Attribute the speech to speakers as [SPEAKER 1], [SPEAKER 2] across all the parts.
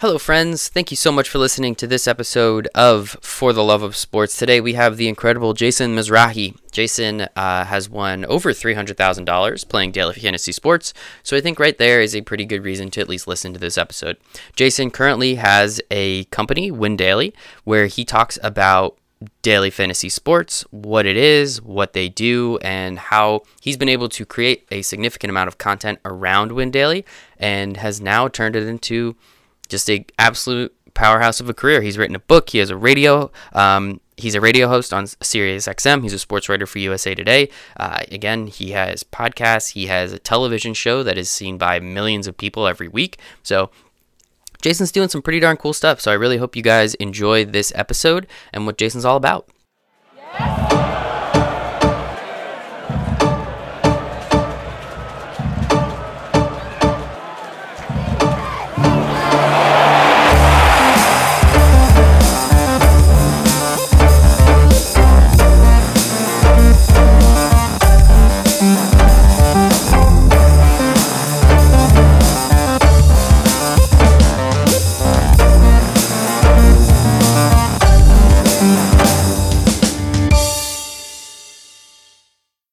[SPEAKER 1] Hello, friends. Thank you so much for listening to this episode of For the Love of Sports. Today we have the incredible Jason Mizrahi. Jason uh, has won over $300,000 playing daily fantasy sports, so I think right there is a pretty good reason to at least listen to this episode. Jason currently has a company, Win Daily, where he talks about daily fantasy sports, what it is, what they do, and how he's been able to create a significant amount of content around Win Daily and has now turned it into just a absolute powerhouse of a career. He's written a book. He has a radio. Um, he's a radio host on Sirius XM. He's a sports writer for USA Today. Uh, again, he has podcasts. He has a television show that is seen by millions of people every week. So Jason's doing some pretty darn cool stuff. So I really hope you guys enjoy this episode and what Jason's all about. Yes.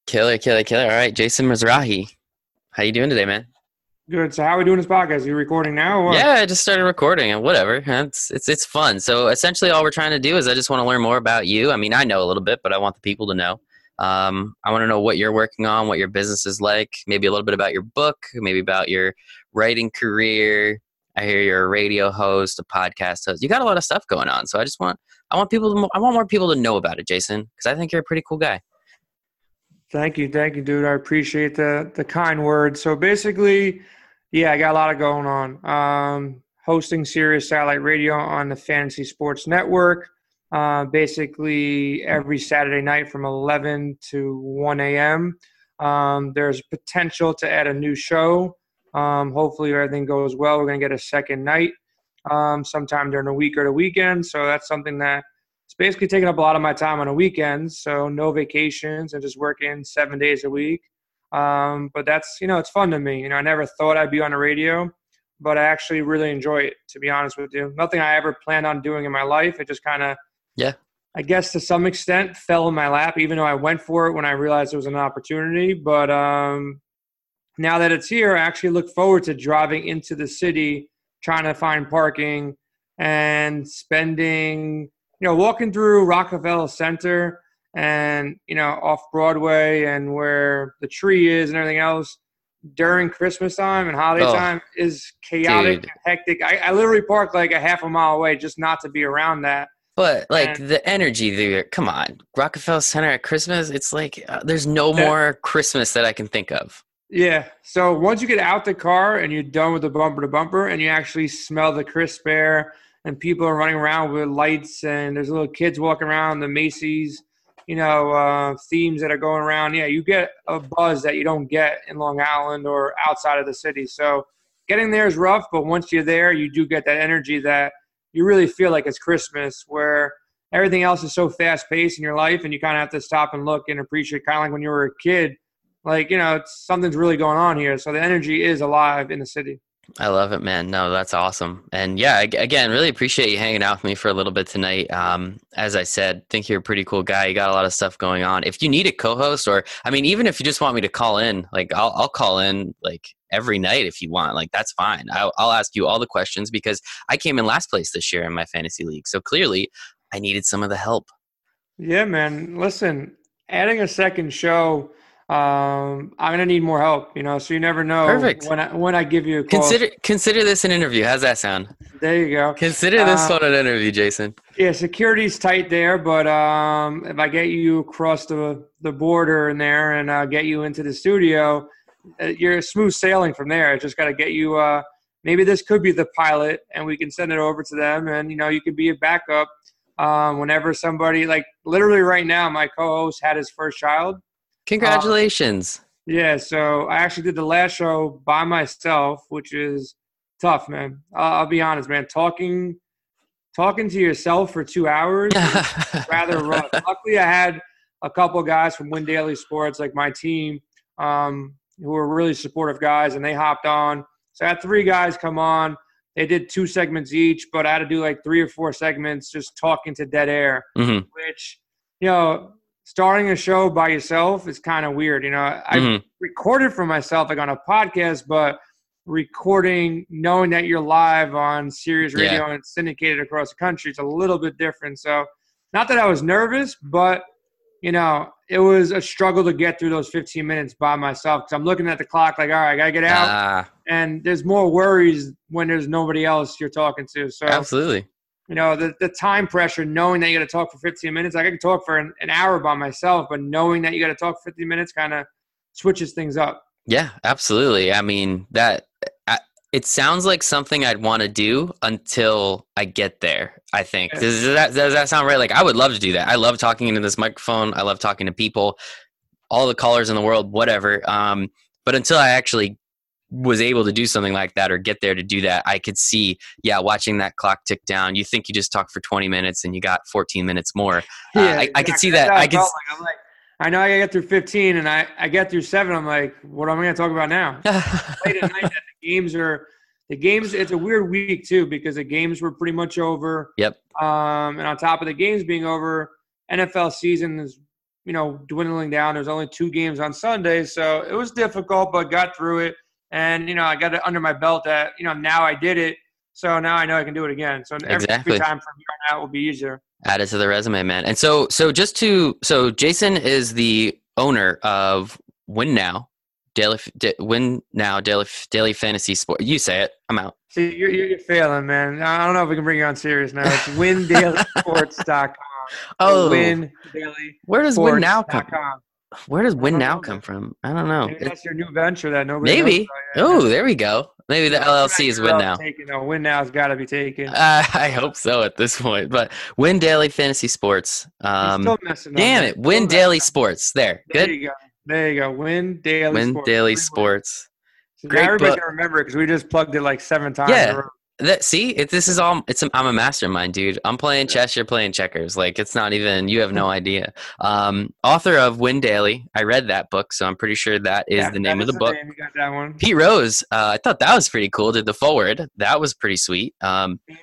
[SPEAKER 1] Killer, killer, killer. All right, Jason Mizrahi. How you doing today, man?
[SPEAKER 2] Good. So how are we doing this podcast? Are you recording now?
[SPEAKER 1] Yeah, I just started recording and whatever. It's, it's it's fun. So essentially all we're trying to do is I just want to learn more about you. I mean, I know a little bit, but I want the people to know. Um, I want to know what you're working on, what your business is like, maybe a little bit about your book, maybe about your writing career. I hear you're a radio host, a podcast host. You got a lot of stuff going on. So I just want I want people to, I want more people to know about it, Jason, because I think you're a pretty cool guy.
[SPEAKER 2] Thank you, thank you, dude. I appreciate the the kind words. So basically, yeah, I got a lot of going on. Um, hosting Sirius Satellite Radio on the Fantasy Sports Network. Uh, basically, every Saturday night from 11 to 1 a.m. Um, there's potential to add a new show. Um, hopefully, everything goes well. We're going to get a second night um, sometime during the week or the weekend. So that's something that it's basically taking up a lot of my time on the weekends. So no vacations and just working seven days a week. Um, but that's you know it's fun to me. You know I never thought I'd be on the radio, but I actually really enjoy it. To be honest with you, nothing I ever planned on doing in my life. It just kind of
[SPEAKER 1] yeah.
[SPEAKER 2] I guess to some extent fell in my lap, even though I went for it when I realized it was an opportunity. But um, now that it's here, I actually look forward to driving into the city, trying to find parking, and spending you know, walking through Rockefeller Center and, you know, off Broadway and where the tree is and everything else during Christmas time and holiday oh, time is chaotic dude. and hectic. I, I literally park like a half a mile away just not to be around that.
[SPEAKER 1] But like and, the energy there, come on, Rockefeller Center at Christmas, it's like uh, there's no more Christmas that I can think of.
[SPEAKER 2] Yeah. So once you get out the car and you're done with the bumper to bumper and you actually smell the crisp air and people are running around with lights and there's little kids walking around the Macy's, you know, uh, themes that are going around. Yeah, you get a buzz that you don't get in Long Island or outside of the city. So getting there is rough, but once you're there, you do get that energy that you really feel like it's Christmas where everything else is so fast paced in your life and you kind of have to stop and look and appreciate kind of like when you were a kid like you know something's really going on here so the energy is alive in the city
[SPEAKER 1] I love it, man. No, that's awesome. And yeah, again, really appreciate you hanging out with me for a little bit tonight. Um, as I said, think you're a pretty cool guy. You got a lot of stuff going on. If you need a co-host, or I mean, even if you just want me to call in, like I'll, I'll call in like every night if you want. Like that's fine. I'll, I'll ask you all the questions because I came in last place this year in my fantasy league. So clearly, I needed some of the help.
[SPEAKER 2] Yeah, man. Listen, adding a second show um, I'm gonna need more help. You know, so you never know.
[SPEAKER 1] Perfect.
[SPEAKER 2] When I when I give you a call.
[SPEAKER 1] Consider consider this an interview. How's that sound?
[SPEAKER 2] There you go.
[SPEAKER 1] Consider this one an interview, Jason.
[SPEAKER 2] Yeah, security's tight there, but um, if I get you across the the border in there and uh, get you into the studio, uh, you're smooth sailing from there. I just got to get you. Uh, maybe this could be the pilot, and we can send it over to them, and you know, you could be a backup. Um, whenever somebody like literally right now, my co-host had his first child
[SPEAKER 1] Congratulations.
[SPEAKER 2] Uh, yeah, so I actually did the last show by myself, which is tough, man. I'll be honest, man. Talking talking to yourself for two hours rather rough. Luckily, I had a couple guys from Win Daily Sports, like my team, um, who were really supportive guys, and they hopped on. So I had three guys come on they did two segments each, but I had to do like three or four segments just talking to dead air,
[SPEAKER 1] Mhm.
[SPEAKER 2] which, you know, starting a show by yourself is kind of weird. You know, I
[SPEAKER 1] Mhm.
[SPEAKER 2] recorded for myself like on a podcast, but recording knowing that you're live on Sirius
[SPEAKER 1] Yeah.
[SPEAKER 2] Radio and it's syndicated across the country is a little bit different. So, not that I was nervous, but you know, it was a struggle to get through those 15 minutes by myself because I'm looking at the clock like, all right, I gotta get out,
[SPEAKER 1] Ah,
[SPEAKER 2] and there's more worries when there's nobody else you're talking to. So,
[SPEAKER 1] absolutely.
[SPEAKER 2] You know, the, the time pressure, knowing that you got to talk for 15 minutes, like I can talk for an, an hour by myself, but knowing that you got to talk for 15 minutes kind of switches things up.
[SPEAKER 1] Yeah, absolutely. I mean, that I, it sounds like something I'd want to do until I get there. I think
[SPEAKER 2] Yeah.
[SPEAKER 1] does that does that sound right? Like I would love to do that. I love talking into this microphone. I love talking to people, all the callers in the world, whatever. Um, but until I actually was able to do something like that or get there to do that, I could see, yeah, watching that clock tick down. You think you just talked for 20 minutes and you got 14 minutes more. Uh, I, I could see that. I could.
[SPEAKER 2] like. I'm like, I know I get through 15, and I, I get through seven. I'm like, what am I going to talk about now? Late at night, the games are the games. It's a weird week too because the games were pretty much over.
[SPEAKER 1] Yep.
[SPEAKER 2] Um, and on top of the games being over, NFL season is you know dwindling down. There's only two games on Sunday, so it was difficult, but got through it. And you know, I got it under my belt that you know now I did it. So now I know I can do it again. So every time from here on out will be easier.
[SPEAKER 1] add it to the resume, man. And so, so just to, so Jason is the owner of Win Now, Daily, Win Now Daily, Daily Fantasy Sport. You say it. I'm out.
[SPEAKER 2] See, you're, you're failing, man. I don't know if we can bring you on Sirius now. It's windailysports.com.
[SPEAKER 1] Oh,
[SPEAKER 2] Win Daily
[SPEAKER 1] where does Win Now come?
[SPEAKER 2] com.
[SPEAKER 1] Where does Win Now
[SPEAKER 2] know,
[SPEAKER 1] come
[SPEAKER 2] man.
[SPEAKER 1] from? I don't know.
[SPEAKER 2] Maybe that's your new venture that nobody
[SPEAKER 1] Maybe.
[SPEAKER 2] knows about yet.
[SPEAKER 1] Oh, there we go. Maybe the LLC is Win Now.
[SPEAKER 2] Taken. No, Win Now's got to be taken.
[SPEAKER 1] Uh, I hope so at this point. But Win Daily Fantasy Sports. Um,
[SPEAKER 2] still messing
[SPEAKER 1] damn
[SPEAKER 2] man.
[SPEAKER 1] it. Win
[SPEAKER 2] Still
[SPEAKER 1] Daily. Sports. There.
[SPEAKER 2] There
[SPEAKER 1] Good.
[SPEAKER 2] you go. There you go. Win Daily
[SPEAKER 1] Win
[SPEAKER 2] Sports.
[SPEAKER 1] Daily Sports.
[SPEAKER 2] So
[SPEAKER 1] Great
[SPEAKER 2] now everybody's
[SPEAKER 1] book.
[SPEAKER 2] gonna remember it because we just plugged it like seven times.
[SPEAKER 1] Yeah.
[SPEAKER 2] In a row.
[SPEAKER 1] That see, it, this is all. It's. I'm a mastermind, dude. I'm playing chess. You're playing checkers. Like it's not even. You have no idea. Um, author of Win Daily. I read that book, so I'm pretty sure that is
[SPEAKER 2] Yeah,
[SPEAKER 1] the name
[SPEAKER 2] that
[SPEAKER 1] of the book.
[SPEAKER 2] name. You got that one.
[SPEAKER 1] Pete Rose. Uh, I thought that was pretty cool. Did the foreword. That was pretty sweet. Um,
[SPEAKER 2] I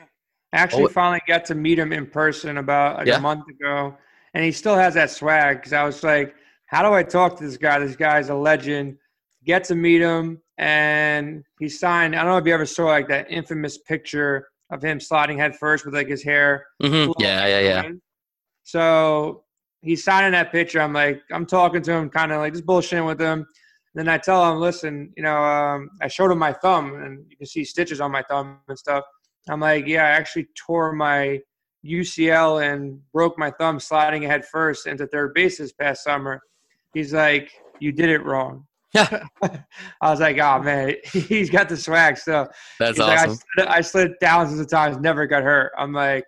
[SPEAKER 2] actually
[SPEAKER 1] Oh.
[SPEAKER 2] finally got to meet him in person about like
[SPEAKER 1] Yeah.
[SPEAKER 2] a month ago, and he still has that swag. Because I was like, "How do I talk to this guy? This guy's a legend." Get to meet him, and he signed. I don't know if you ever saw like that infamous picture of him sliding head first with like his hair.
[SPEAKER 1] mhm, Yeah, yeah, yeah.
[SPEAKER 2] So he's signing that picture. I'm like, I'm talking to him, kind of like just bullshitting with him. And then I tell him, listen, you know, um, I showed him my thumb, and you can see stitches on my thumb and stuff. I'm like, yeah, I actually tore my UCL and broke my thumb sliding head first into third base this past summer. He's like, you did it wrong.
[SPEAKER 1] Yeah.
[SPEAKER 2] I was like, oh man, he's got the swag So
[SPEAKER 1] That's
[SPEAKER 2] He's like, I
[SPEAKER 1] awesome.
[SPEAKER 2] slid, I slid thousands of times, never got hurt. I'm like,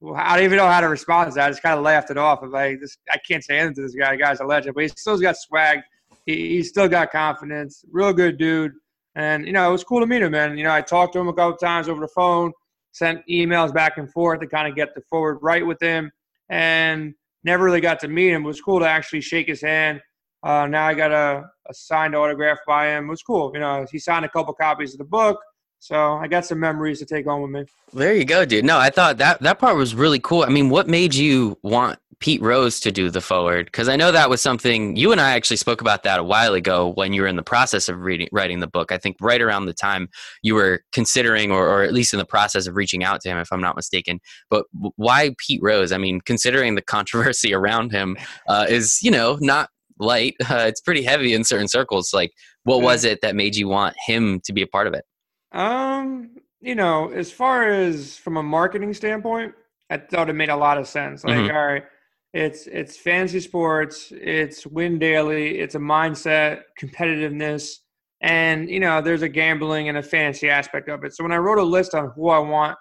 [SPEAKER 2] well, I don't even know how to respond to that. I just kind of laughed it off. I'm like, this, I can't say anything to this guy. The guy's a legend, but he still's got swag. He, he's still got confidence. Real good dude. And, you know, it was cool to meet him, man. You know, I talked to him a couple times over the phone, sent emails back and forth to kind of get the foreword right with him, and never really got to meet him. It was cool to actually shake his hand. Uh, now I got a, a signed autograph by him. It was cool. You know, he signed a couple copies of the book. So I got some memories to take home with me.
[SPEAKER 1] There you go, dude. No, I thought that that part was really cool. I mean, what made you want Pete Rose to do the foreword? Because I know that was something you and I actually spoke about that a while ago when you were in the process of reading writing the book. I think right around the time you were considering, or, or at least in the process of reaching out to him, if I'm not mistaken. But why Pete Rose? I mean, considering the controversy around him uh, is, you know, not light. Uh, it's pretty heavy in certain circles. Like, what was it that made you want him to be a part of it?
[SPEAKER 2] Um, you know, as far as from a marketing standpoint, I thought it made a lot of sense. Like,
[SPEAKER 1] Mhm.
[SPEAKER 2] all right, it's it's fancy sports, it's win daily, it's a mindset, competitiveness, and you know, there's a gambling and a fantasy aspect of it. So when I wrote a list on who I want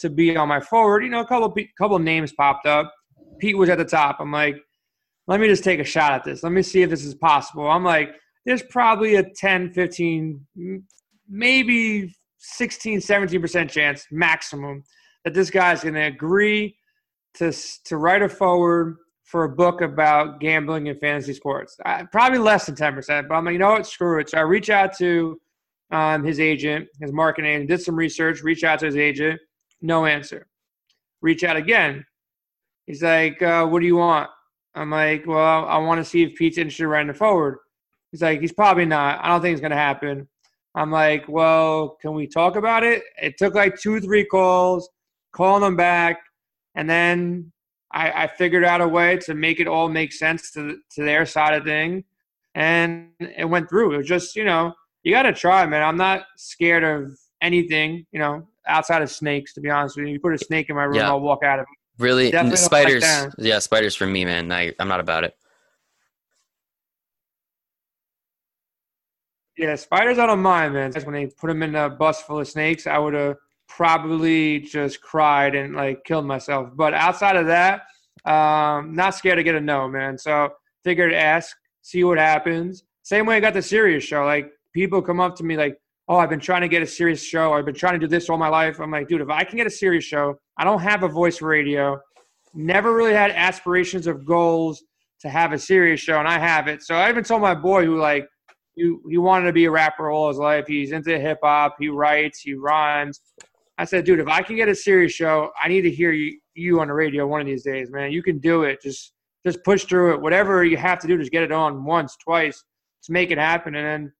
[SPEAKER 2] to be on my foreword, you know, a couple couple names popped up. Pete was at the top. I'm like, let me just take a shot at this. Let me see if this is possible. I'm like, there's probably a 10, 15, maybe 16, 17% chance maximum that this guy's going to agree to, to write a foreword for a book about gambling and fantasy sports. I, probably less than 10%, but I'm like, you know what? Screw it. So I reach out to um, his agent, his marketing, did some research, reach out to his agent, no answer. Reach out again. He's like, uh, what do you want? I'm like, well, I want to see if Pete's interested in riding foreword. He's like, he's probably not. I don't think it's going to happen. I'm like, well, can we talk about it? It took like two, three calls, calling them back. And then I, I figured out a way to make it all make sense to, to their side of thing. And it went through. It was just, you know, you got to try, man. I'm not scared of anything, you know, outside of snakes, to be honest with you. You put a snake in my room, yeah. I'll walk out of it.
[SPEAKER 1] Really? Definitely spiders. Yeah, spiders for me, man. I, I'm not about it.
[SPEAKER 2] Yeah, spiders I don't mind, man. When they put them in a bus full of snakes, I would have probably just cried and like killed myself. But outside of that, um, not scared to get a no, man. So figured ask, see what happens. Same way I got the Sirius show. Like people come up to me like, oh, I've been trying to get a Sirius show. I've been trying to do this all my life. I'm like, dude, if I can get a Sirius show, I don't have a voice radio. Never really had aspirations of goals to have a Sirius show, and I have it. So I even told my boy who like he, he wanted to be a rapper all his life. He's into hip hop. He writes. He rhymes. I said, dude, if I can get a Sirius show, I need to hear you, you on the radio one of these days, man. You can do it. Just just push through it. Whatever you have to do, just get it on once, twice, to make it happen. And then,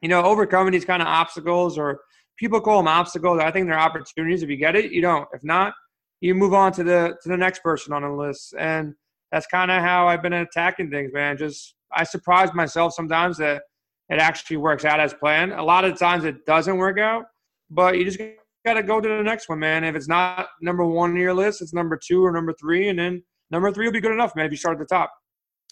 [SPEAKER 2] you know, overcoming these kind of obstacles, or people call them obstacles. I think they're opportunities. If you get it, you don't. If not, you move on to the to the next person on the list. And that's kind of how I've been attacking things, man. Just I surprise myself sometimes that it actually works out as planned. A lot of times it doesn't work out, but you just got to go to the next one, man. If it's not number one on your list, it's number two or number three, and then number three will be good enough, man. If you start at the top.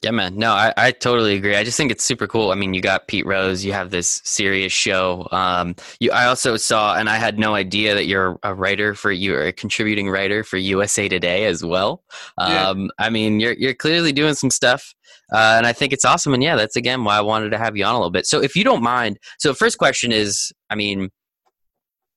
[SPEAKER 1] Yeah, man. No, I, I totally agree. I just think it's super cool. I mean, you got Pete Rose, you have this Sirius show. Um, you, I also saw, and I had no idea that you're a writer for you, are a contributing writer for USA Today as well. Um, yeah. I mean, you're you're clearly doing some stuff. Uh, and I think it's awesome. And yeah, that's again why I wanted to have you on a little bit. So if you don't mind, so first question is, I mean,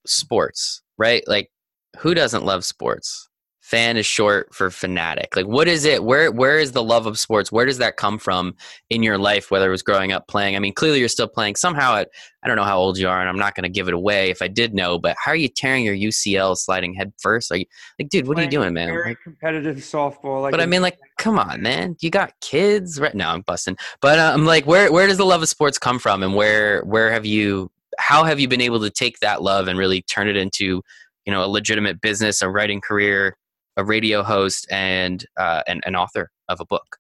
[SPEAKER 1] sports, right? Like, who doesn't love sports? Fan is short for fanatic. Like what is it? Where where is the love of sports? Where does that come from in your life whether it was growing up playing? I mean clearly you're still playing. Somehow at i don't know how old you are and i'm not going to give it away if i did know but how are you tearing your ucl sliding head first? Are you like dude what are you doing man?
[SPEAKER 2] very
[SPEAKER 1] like,
[SPEAKER 2] competitive softball
[SPEAKER 1] like but i mean like come on man. You got kids right? Now i'm busting. But uh, i'm like where where does the love of sports come from and where where have you how have you been able to take that love and really turn it into you know a legitimate business a writing career a radio host, and uh, an, an author of a book?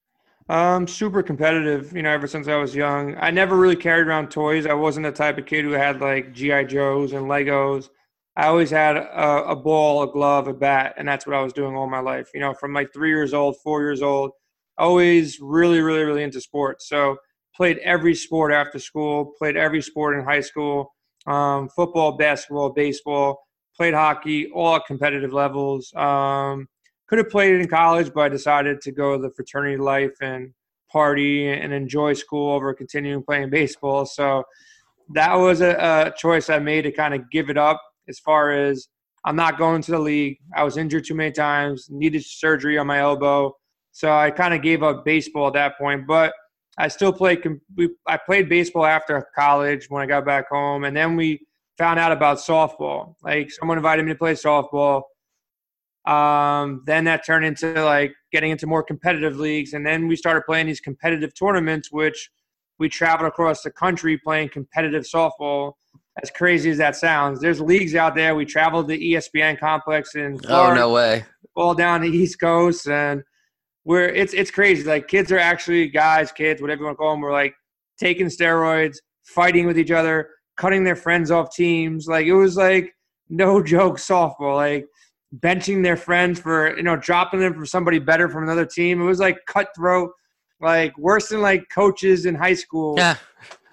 [SPEAKER 2] Um, super competitive, you know, ever since I was young. I never really carried around toys. I wasn't the type of kid who had like G.I. Joes and Legos. I always had a, a, ball, a glove, a bat, and that's what I was doing all my life. You know, from like three years old, four years old, always really, really, really into sports. So played every sport after school, played every sport in high school, um, football, basketball, baseball played hockey all at competitive levels. Um, could have played it in college, but I decided to go the fraternity life and party and enjoy school over continuing playing baseball. So that was a, a choice I made to kind of give it up as far as I'm not going to the league. I was injured too many times, needed surgery on my elbow. So I kind of gave up baseball at that point. But I still played. I played baseball after college when I got back home, and then we found out about softball. Like someone invited me to play softball. Um, then that turned into like getting into more competitive leagues, and then we started playing these competitive tournaments, which we traveled across the country playing competitive softball. As crazy as that sounds, there's leagues out there. We traveled the ESPN complex in
[SPEAKER 1] Florida, oh no way,
[SPEAKER 2] all down the East Coast, and we're it's it's crazy. Like kids are actually guys, kids, whatever you want to call them. We're like taking steroids, fighting with each other cutting their friends off teams. Like it was like no joke softball. Like benching their friends for you know dropping them for somebody better from another team. It was like cutthroat, like worse than like coaches in high school.
[SPEAKER 1] Yeah.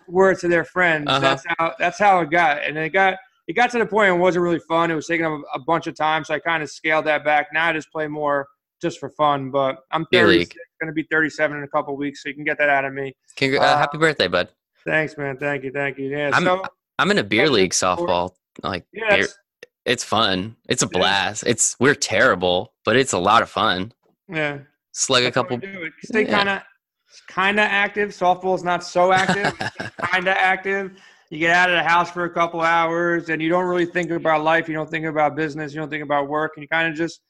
[SPEAKER 2] Were to their friends. Uh-huh. That's how that's how it got, and it got it got to the point it wasn't really fun. It was taking up a, bunch of time, so I kind of scaled that back. Now I just play more just for fun. But I'm 30, going to be 37 in a couple weeks, so you can get that out of me.
[SPEAKER 1] Congra- uh, happy birthday, bud.
[SPEAKER 2] Thanks, man. Thank you. Thank you. Yeah.
[SPEAKER 1] I'm,
[SPEAKER 2] so,
[SPEAKER 1] I'm in a beer league softball. Like, yeah, beer, it's fun. It's a blast. It's we're terrible, but it's a lot of fun.
[SPEAKER 2] Yeah.
[SPEAKER 1] Slug a couple.
[SPEAKER 2] Stay kind of kind of active. Softball is not so active. kind of active. you get out of the house for a couple hours and you don't really think about life. You don't think about business. You don't think about work. And you kind of just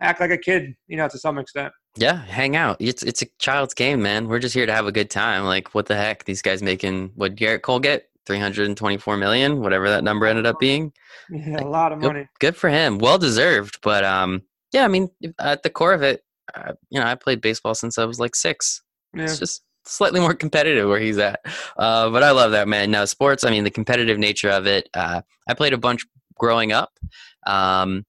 [SPEAKER 2] act like a kid, you know, to some extent.
[SPEAKER 1] Yeah, hang out. It's it's a child's game, man. We're just here to have a good time. Like, what the heck? These guys making what Gerrit Cole get? 324 million, whatever that number ended up being.
[SPEAKER 2] Yeah, like, a lot of money.
[SPEAKER 1] Good, good, for him. Well deserved. But um, yeah, I mean, at the core of it, uh, you know, I played baseball since I was like six. Yeah. It's just slightly more competitive where he's at. Uh, but I love that man. Now, sports. I mean, the competitive nature of it. Uh, I played a bunch growing up. Um,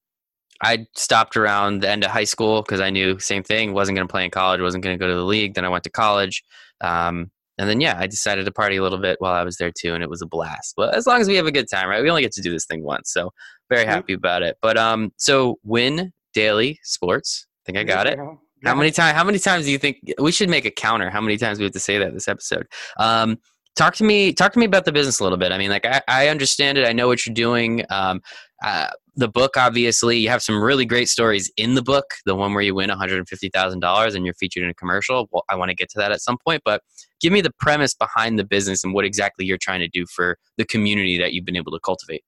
[SPEAKER 1] I stopped around the end of high school because I knew same thing. wasn't going to play in college. wasn't going to go to the league. Then I went to college. Um, and then yeah, I decided to party a little bit while I was there too, and it was a blast. But as long as we have a good time, right? We only get to do this thing once, so very happy about it. But um, so win daily sports. I think I got it. How many times? How many times do you think we should make a counter? How many times we have to say that this episode? Um, talk to me. Talk to me about the business a little bit. I mean, like I, I understand it. I know what you're doing. Um, uh, the book, obviously, you have some really great stories in the book. The one where you win $150,000 and you're featured in a commercial. Well, I want to get to that at some point, but give me the premise behind the business and what exactly you're trying to do for the community that you've been able to cultivate.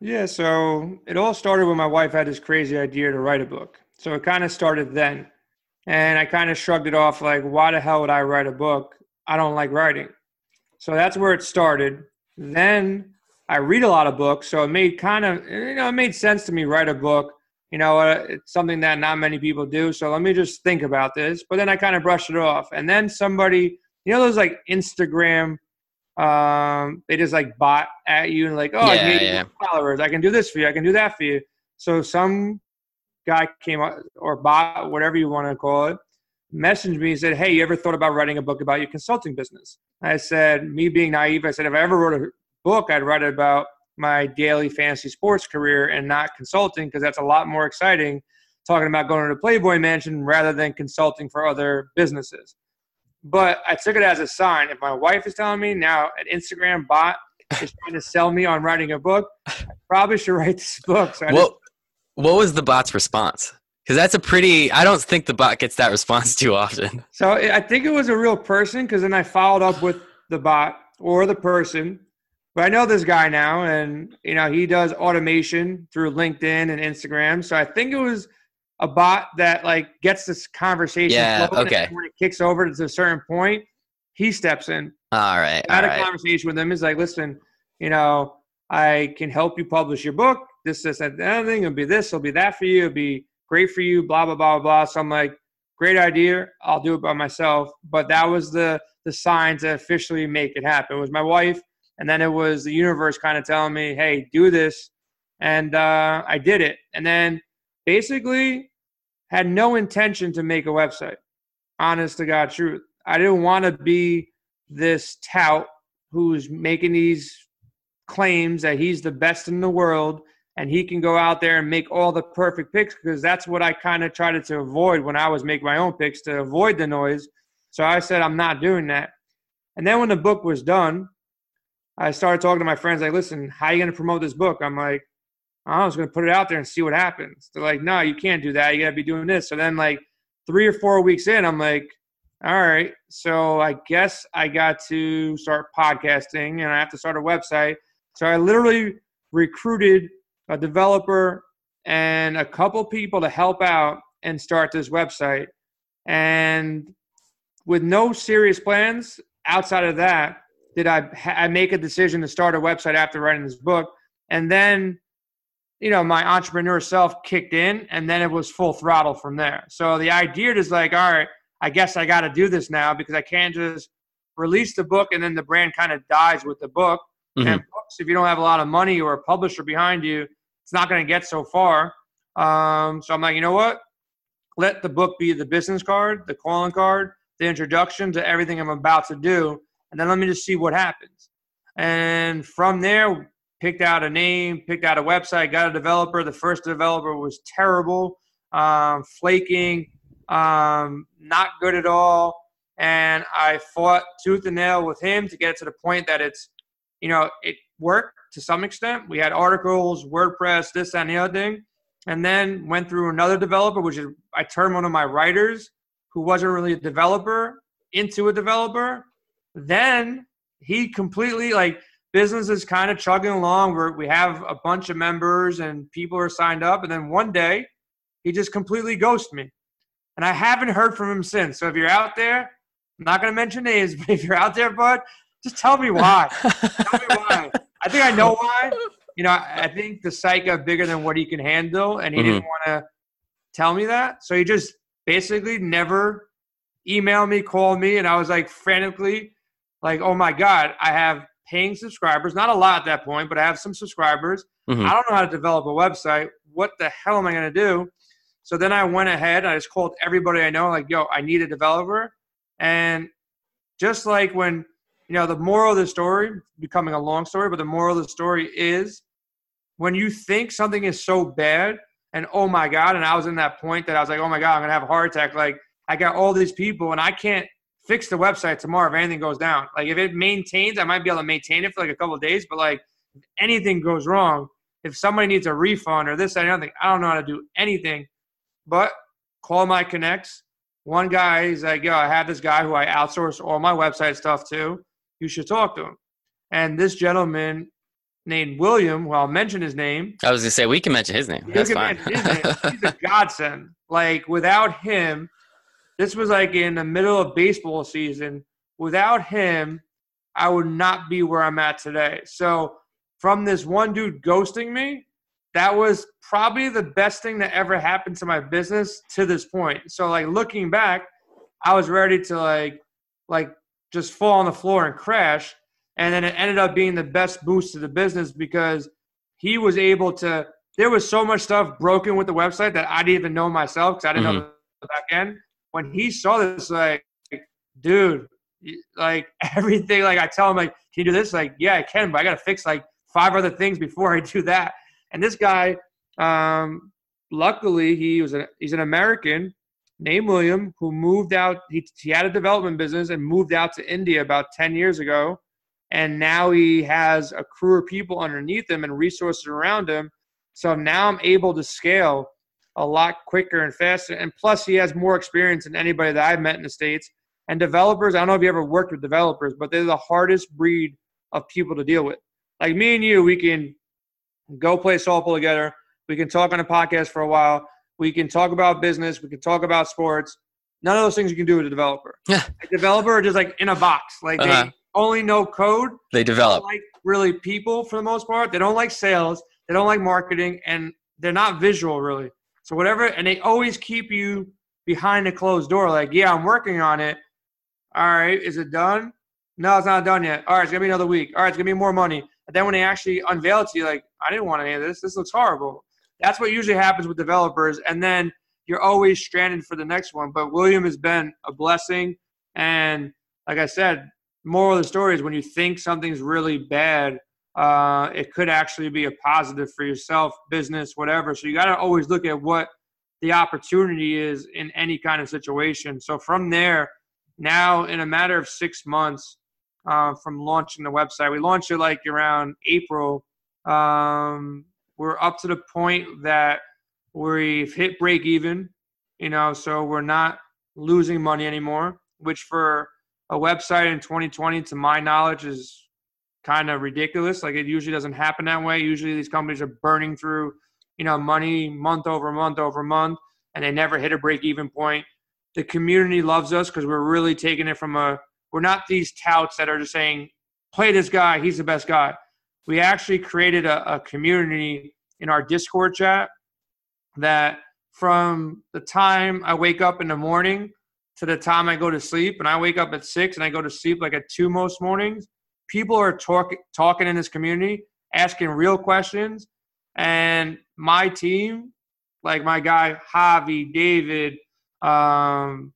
[SPEAKER 2] Yeah, so it all started when my wife had this crazy idea to write a book. So it kind of started then. And I kind of shrugged it off like, why the hell would I write a book? I don't like writing. So that's where it started. Then I read a lot of books, so it made kind of you know it made sense to me write a book. You know, uh, it's something that not many people do. So let me just think about this. But then I kind of brushed it off, and then somebody, you know, those like Instagram, um, they just like bot at you and like, oh, yeah, I yeah. followers. I can do this for you. I can do that for you. So some guy came up or bot, whatever you want to call it, messaged me and said, Hey, you ever thought about writing a book about your consulting business? I said, me being naive, I said, if I ever wrote a book, I'd write about my daily fantasy sports career and not consulting because that's a lot more exciting talking about going to the Playboy Mansion rather than consulting for other businesses. But I took it as a sign. If my wife is telling me now an Instagram bot is trying to sell me on writing a book, I probably should write this book. So
[SPEAKER 1] what, just, what was the bot's response? Because that's a pretty, I don't think the bot gets that response too often.
[SPEAKER 2] So I think it was a real person because then I followed up with the bot or the person but I know this guy now, and you know he does automation through LinkedIn and Instagram. So I think it was a bot that like gets this conversation.
[SPEAKER 1] Yeah. Okay.
[SPEAKER 2] When it kicks over to a certain point, he steps in.
[SPEAKER 1] All right.
[SPEAKER 2] I had
[SPEAKER 1] all
[SPEAKER 2] a right. conversation with him. He's like, listen, you know, I can help you publish your book. This, this, that, anything. It'll be this. It'll be that for you. It'll be great for you. Blah blah blah blah. So I'm like, great idea. I'll do it by myself. But that was the the sign to officially make it happen. It was my wife and then it was the universe kind of telling me, "Hey, do this," and uh, I did it. And then basically had no intention to make a website. Honest to God, truth. I didn't want to be this tout who's making these claims that he's the best in the world and he can go out there and make all the perfect picks because that's what I kind of tried to avoid when I was making my own picks to avoid the noise. So I said, I'm not doing that. And then when the book was done, I started talking to my friends, like, listen, how are you going to promote this book? I'm like, I was going to put it out there and see what happens. They're like, no, you can't do that. You got to be doing this. So then, like, three or four weeks in, I'm like, all right. So I guess I got to start podcasting and I have to start a website. So I literally recruited a developer and a couple people to help out and start this website. And with no serious plans outside of that, did I, I make a decision to start a website after writing this book. And then, you know, my entrepreneur self kicked in and then it was full throttle from there. So the idea is like, all right, I guess I got to do this now because I can't just release the book and then the brand kind of dies with the book. Mm-hmm. And books, if you don't have a lot of money or a publisher behind you, it's not going to get so far. Um, so I'm like, you know what? Let the book be the business card, the calling card, the introduction to everything I'm about to do and then let me just see what happens. And from there, picked out a name, picked out a website, got a developer. The first developer was terrible, um, flaking, um, not good at all. And I fought tooth and nail with him to get it to the point that it's, you know, it worked to some extent. We had articles, WordPress, this, and the other thing. And then went through another developer, which is I turned one of my writers who wasn't really a developer into a developer then he completely like business is kind of chugging along. Where we have a bunch of members and people are signed up, and then one day he just completely ghosted me, and I haven't heard from him since. So if you're out there, I'm not going to mention names, but if you're out there, bud, just tell me why. tell me why. I think I know why. You know, I think the site got bigger than what he can handle, and he mm-hmm. didn't want to tell me that. So he just basically never emailed me, called me, and I was like frantically, like, "Oh my god, I have paying subscribers. Not a lot at that point, but I have some subscribers. Mm-hmm. I don't know how to develop a website. What the hell am I going to do?" So then I went ahead. I just called everybody I know, like, "Yo, I need a developer," and just like when you know the moral of the story becoming a long story but the moral of the story is when you think something is so bad and oh my god and i was in that point that i was like oh my god i'm gonna have a heart attack like i got all these people and i can't fix the website tomorrow if anything goes down. Like if it maintains i might be able to maintain it for like a couple days but like if anything goes wrong if somebody needs a refund or this i don't think i don't know how to do anything. But call my connects. One guy he's like yo i have this guy who i outsource all my website stuff to you should talk to him and this gentleman named William, well, I'll mention his name.
[SPEAKER 1] I was gonna say we can mention his name. That's fine. His name.
[SPEAKER 2] He's a godsend. Like without him, this was like in the middle of baseball season. Without him, I would not be where I'm at today. So from this one dude ghosting me, that was probably the best thing that ever happened to my business to this point. So like looking back, I was ready to like like just fall on the floor and crash. And then it ended up being the best boost to the business because he was able to there was so much stuff broken with the website that i didn't even know myself because i didn't mm-hmm. know the back end. When he saw this like dude like everything like i tell him like can you do this? Like yeah i can but i gotta fix like five other things before i do that. And this guy um luckily he was a, he's an american named william who moved out he, he had a development business and moved out to india about 10 years ago and now he has a crew of people underneath him and resources around him. So now I'm able to scale a lot quicker and faster. And plus, he has more experience than anybody that I've met in the States. And developers, I don't know if you ever worked with developers, but they're the hardest breed of people to deal with. Like me and you, we can go play softball together. We can talk on a podcast for a while. We can talk about business. We can talk about sports. None of those things you can do with a developer. Yeah. A developer just like in a box. Like uh-huh. they only know code.
[SPEAKER 1] They develop.
[SPEAKER 2] They like really people for the most part. They don't like sales. They don't like marketing, and they're not visual really. So whatever, and they always keep you behind a closed door. Like, yeah, I'm working on it. All right, is it done? No, it's not done yet. All right, it's gonna be another week. All right, it's gonna be more money. And then when they actually unveil it to you, like, I didn't want any of this. This looks horrible. That's what usually happens with developers, and then you're always stranded for the next one. But William has been a blessing, and like I said, moral of the story is when you think something's really bad, uh, it could actually be a positive for yourself, business, whatever. So you got to always look at what the opportunity is in any kind of situation. So from there, now in a matter of six months uh, from launching the website, we launched it like around April. Um, we're up to the point that we've hit break even, you know, so we're not losing money anymore, which for a website in 2020, to my knowledge, is kind of ridiculous. Like it usually doesn't happen that way. Usually these companies are burning through, you know, money month over month over month, and they never hit a break even point. The community loves us because we're really taking it from a. We're not these touts that are just saying, "Play this guy, he's the best guy." We actually created a, a community in our Discord chat that from the time I wake up in the morning to the time I go to sleep. And I wake up at six and I go to sleep like at two most mornings. People are talking talking in this community, asking real questions. And my team, like my guy Javi, David, um,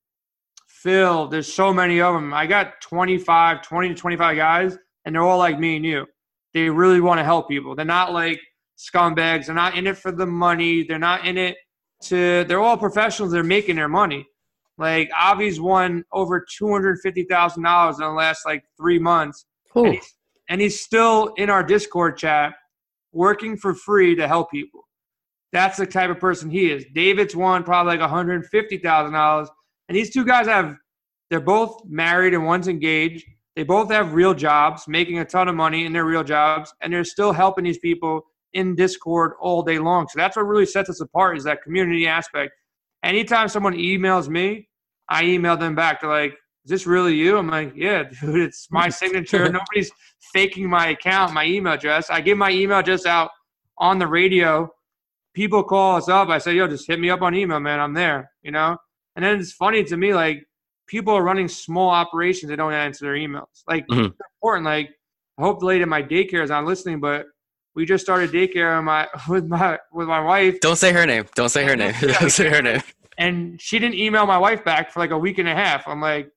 [SPEAKER 2] Phil, there's so many of them. I got 25, 20 to 25 guys, and they're all like me and you. They really want to help people. They're not like scumbags. They're not in it for the money. They're not in it to, they're all professionals. They're making their money. Like Avi's won over two hundred fifty thousand dollars in the last like three months, and he's, and he's still in our Discord chat, working for free to help people. That's the type of person he is. David's won probably like one hundred fifty thousand dollars, and these two guys have they're both married and one's engaged. They both have real jobs, making a ton of money in their real jobs, and they're still helping these people in Discord all day long. So that's what really sets us apart is that community aspect. Anytime someone emails me, I email them back. They're like, is this really you? I'm like, yeah, dude, it's my signature. Nobody's faking my account, my email address. I give my email address out on the radio. People call us up. I say, yo, just hit me up on email, man. I'm there, you know? And then it's funny to me, like, people are running small operations. They don't answer their emails. Like, mm-hmm. it's important. Like, I hope the lady at my daycare is not listening, but we just started daycare with my with my with my wife.
[SPEAKER 1] Don't say her name. Don't say her name. Don't say her name.
[SPEAKER 2] And she didn't email my wife back for like a week and a half. I'm like,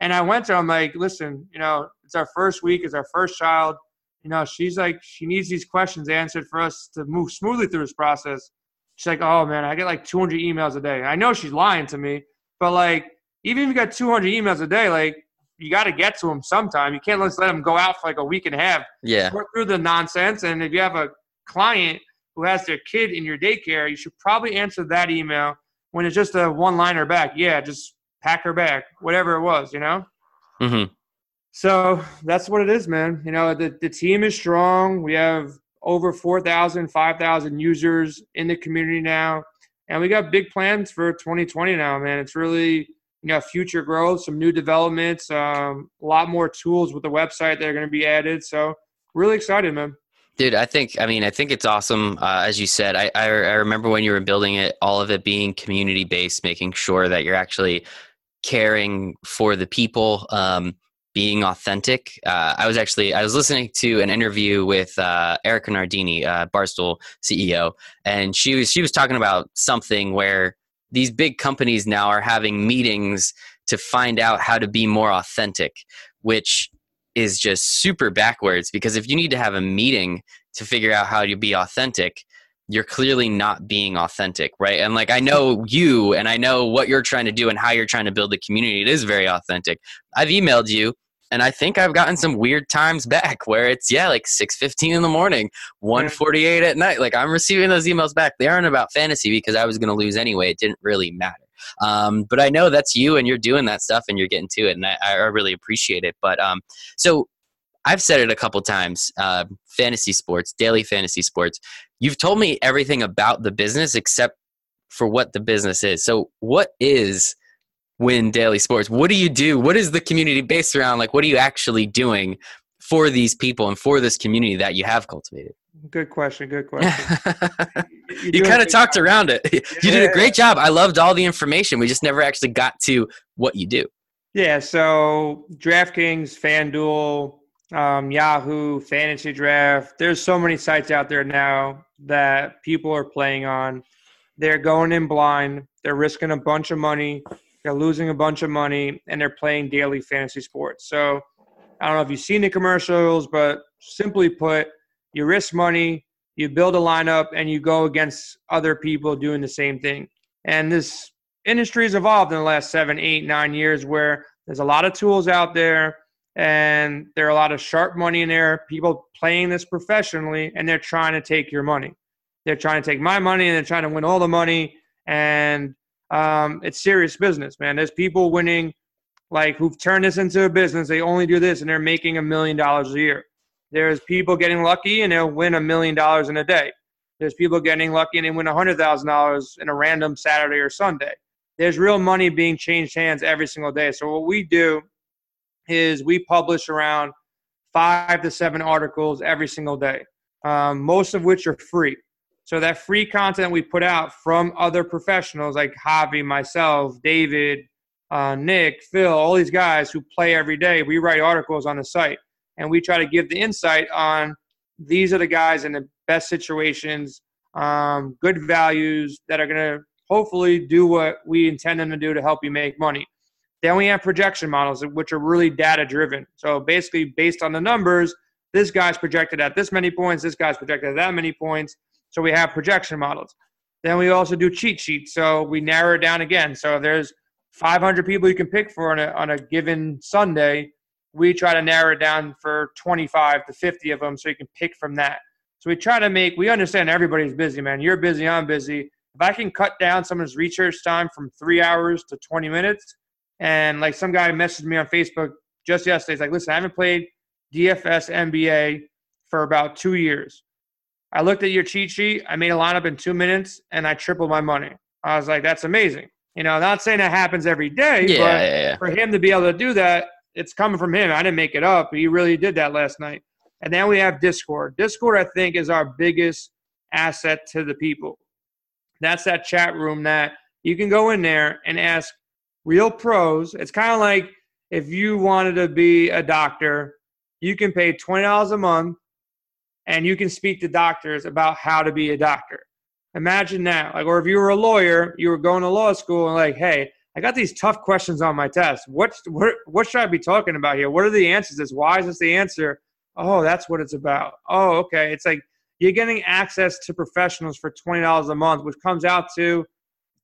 [SPEAKER 2] and I went to her, I'm like, listen, you know, it's our first week, it's our first child. You know, she's like, she needs these questions answered for us to move smoothly through this process. She's like, oh man, I get like 200 emails a day. I know she's lying to me, but like, even if you got 200 emails a day, like, you got to get to them sometime. You can't just let them go out for like a week and a half.
[SPEAKER 1] Yeah.
[SPEAKER 2] Work through the nonsense. And if you have a client who has their kid in your daycare, you should probably answer that email when it's just a one liner back. Yeah, just pack her back, whatever it was, you know?
[SPEAKER 1] Mm-hmm.
[SPEAKER 2] So that's what it is, man. You know, the, the team is strong. We have over 4,000, 5,000 users in the community now. And we got big plans for 2020 now, man. It's really, you know, future growth, some new developments, um, a lot more tools with the website that are going to be added. So really excited, man.
[SPEAKER 1] Dude, I think I mean I think it's awesome. Uh, as you said, I, I, I remember when you were building it, all of it being community based, making sure that you're actually caring for the people, um, being authentic. Uh, I was actually I was listening to an interview with uh, Erika Nardini, uh, Barstool CEO, and she was she was talking about something where these big companies now are having meetings to find out how to be more authentic, which is just super backwards because if you need to have a meeting to figure out how to be authentic, you're clearly not being authentic, right? And like I know you and I know what you're trying to do and how you're trying to build the community. It is very authentic. I've emailed you and I think I've gotten some weird times back where it's yeah, like 6:15 in the morning, 1:48 at night. Like I'm receiving those emails back. They aren't about fantasy because I was going to lose anyway. It didn't really matter. Um, but I know that's you and you're doing that stuff and you're getting to it and I, I really appreciate it. But um, so I've said it a couple times. Uh, fantasy sports, daily fantasy sports. You've told me everything about the business except for what the business is. So, what is Win Daily Sports? What do you do? What is the community based around? Like, what are you actually doing for these people and for this community that you have cultivated?
[SPEAKER 2] Good question. Good question.
[SPEAKER 1] you, you kind of talked job. around it. you did a great job. I loved all the information. We just never actually got to what you do.
[SPEAKER 2] Yeah. So DraftKings, FanDuel, um, Yahoo, Fantasy Draft. There's so many sites out there now that people are playing on. They're going in blind. They're risking a bunch of money. They're losing a bunch of money, and they're playing daily fantasy sports. So I don't know if you've seen the commercials, but simply put, you risk money, you build a lineup, and you go against other people doing the same thing. And this industry has evolved in the last seven, eight, nine years where there's a lot of tools out there and there are a lot of sharp money in there, people playing this professionally, and they're trying to take your money. They're trying to take my money and they're trying to win all the money. And um, it's serious business, man. There's people winning, like, who've turned this into a business. They only do this and they're making a million dollars a year. There's people getting lucky and they'll win a million dollars in a day. There's people getting lucky and they win a $100,000 in a random Saturday or Sunday. There's real money being changed hands every single day. So, what we do is we publish around five to seven articles every single day, um, most of which are free. So that free content we put out from other professionals like Javi, myself, David, uh, Nick, Phil, all these guys who play every day, we write articles on the site and we try to give the insight on these are the guys in the best situations, um, good values that are going to hopefully do what we intend them to do to help you make money. Then we have projection models, which are really data driven. So basically, based on the numbers, this guy's projected at this many points, this guy's projected at that many points. So we have projection models. Then we also do cheat sheets. So we narrow it down again. So there's 500 people you can pick for on a, on a given Sunday, we try to narrow it down for 25 to 50 of them so you can pick from that. So we try to make, we understand everybody's busy, man. You're busy, I'm busy. If I can cut down someone's research time from three hours to 20 minutes, and like some guy messaged me on Facebook just yesterday. He's like, listen, I haven't played DFS NBA for about two years. I looked at your cheat sheet. I made a lineup in two minutes and I tripled my money. I was like, that's amazing. You know, not saying that happens every day,
[SPEAKER 1] Yeah,
[SPEAKER 2] but
[SPEAKER 1] yeah, yeah.
[SPEAKER 2] for him to be able to do that, it's coming from him. I didn't make it up. He really did that last night. And then we have Discord. Discord, I think, is our biggest asset to the people. That's that chat room that you can go in there and ask real pros. It's kind of like if you wanted to be a doctor, you can pay $20 a month and you can speak to doctors about how to be a doctor. Imagine that. Like, or if you were a lawyer, you were going to law school and like, hey, I got these tough questions on my test. What's what what should I be talking about here? What are the answers? This why is this the answer? Oh, that's what it's about. Oh, okay. It's like you're getting access to professionals for twenty dollars a month, which comes out to,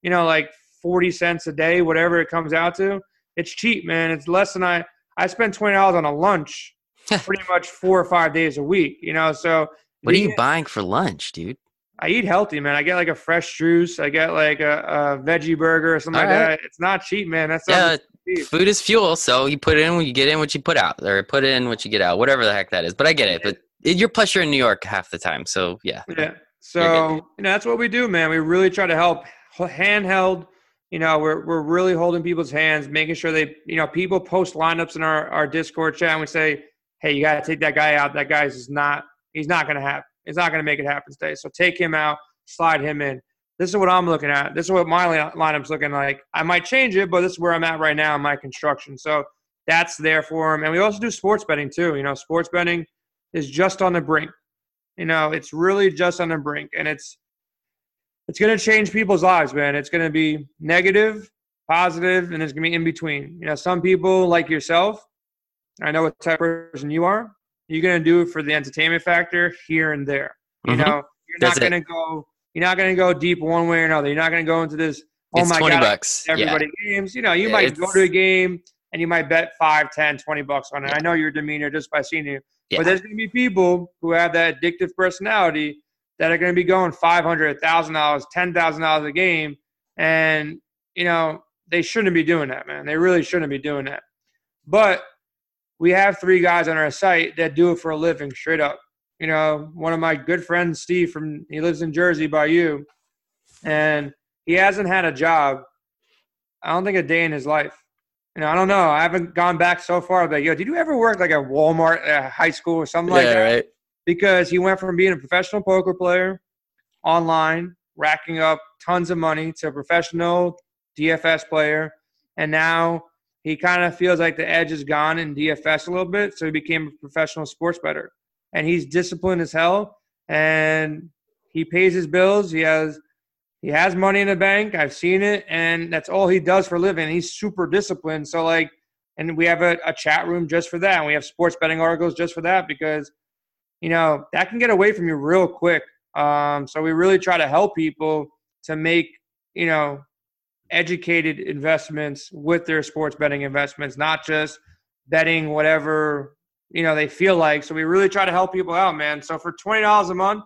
[SPEAKER 2] you know, like forty cents a day, whatever it comes out to. It's cheap, man. It's less than I I spend twenty dollars on a lunch pretty much four or five days a week. You know, so
[SPEAKER 1] What are you
[SPEAKER 2] Yeah.
[SPEAKER 1] Uh, buying for lunch, dude?
[SPEAKER 2] I eat healthy, man. I get like a fresh juice. I get like a, a veggie burger or something
[SPEAKER 1] All
[SPEAKER 2] like
[SPEAKER 1] right.
[SPEAKER 2] that. It's not cheap, man. That's
[SPEAKER 1] Yeah, food is fuel, so you put in, when you get in what you put out, or put in what you get out, whatever the heck that is. But I get it. But you're plus you're in New York half the time, so yeah.
[SPEAKER 2] Yeah. So you know that's what we do, man. We really try to help handheld. You know, we're we're really holding people's hands, making sure they, you know, people post lineups in our our Discord chat, and we say, hey, you got to take that guy out. That guy's is not. He's not going to happen. He's not going to make it happen today. So take him out, slide him in. This is what I'm looking at. This is what my li- lineup's looking like. I might change it, but this is where I'm at right now in my construction. So that's there for him. And we also do sports betting too. You know, sports betting is just on the brink. You know, it's really just on the brink, and it's it's going to change people's lives, man. It's going to be negative, positive, and it's going to be in between. You know, some people like yourself. I know what type of person you are. You're going to do it for the entertainment factor here and there. You
[SPEAKER 1] Mhm.
[SPEAKER 2] know, you're
[SPEAKER 1] That's
[SPEAKER 2] not going to go. You're not going to go deep one way or another. You're not going to go into this. Oh
[SPEAKER 1] it's
[SPEAKER 2] my
[SPEAKER 1] twenty
[SPEAKER 2] god,
[SPEAKER 1] bucks. Yeah.
[SPEAKER 2] everybody games. You know, you
[SPEAKER 1] Yeah,
[SPEAKER 2] might go to a game and you might bet five, ten, twenty bucks on it. I know your demeanor just by seeing you.
[SPEAKER 1] Yeah.
[SPEAKER 2] But there's going to be people who have that addictive personality that are going to be going $500, $1,000, $10,000 a game. And, you know, they shouldn't be doing that, man. They really shouldn't be doing that. But we have three guys on our site that do it for a living, straight up. You know, one of my good friends, Steve, from he lives in Jersey by you, and he hasn't had a job. I don't think a day in his life. You know, I don't know. I haven't gone back so far. But yo, did you ever work like at Walmart, at high school, or something like
[SPEAKER 1] yeah,
[SPEAKER 2] that?
[SPEAKER 1] right.
[SPEAKER 2] Because he went from being a professional poker player online, racking up tons of money, to a professional DFS player, and now he kind of feels like the edge is gone in DFS a little bit. So he became a professional sports bettor, and he's disciplined as hell, and he pays his bills. He has he has money in the bank. I've seen it, and that's all he does for a living. He's super disciplined. So like, and we have a, a chat room just for that, and we have sports betting articles just for that because, you know, that can get away from you real quick. Um, so we really try to help people to make you know educated investments with their sports betting investments, not just betting whatever you know they feel like. So we really try to help people out, man. So for twenty dollars a month,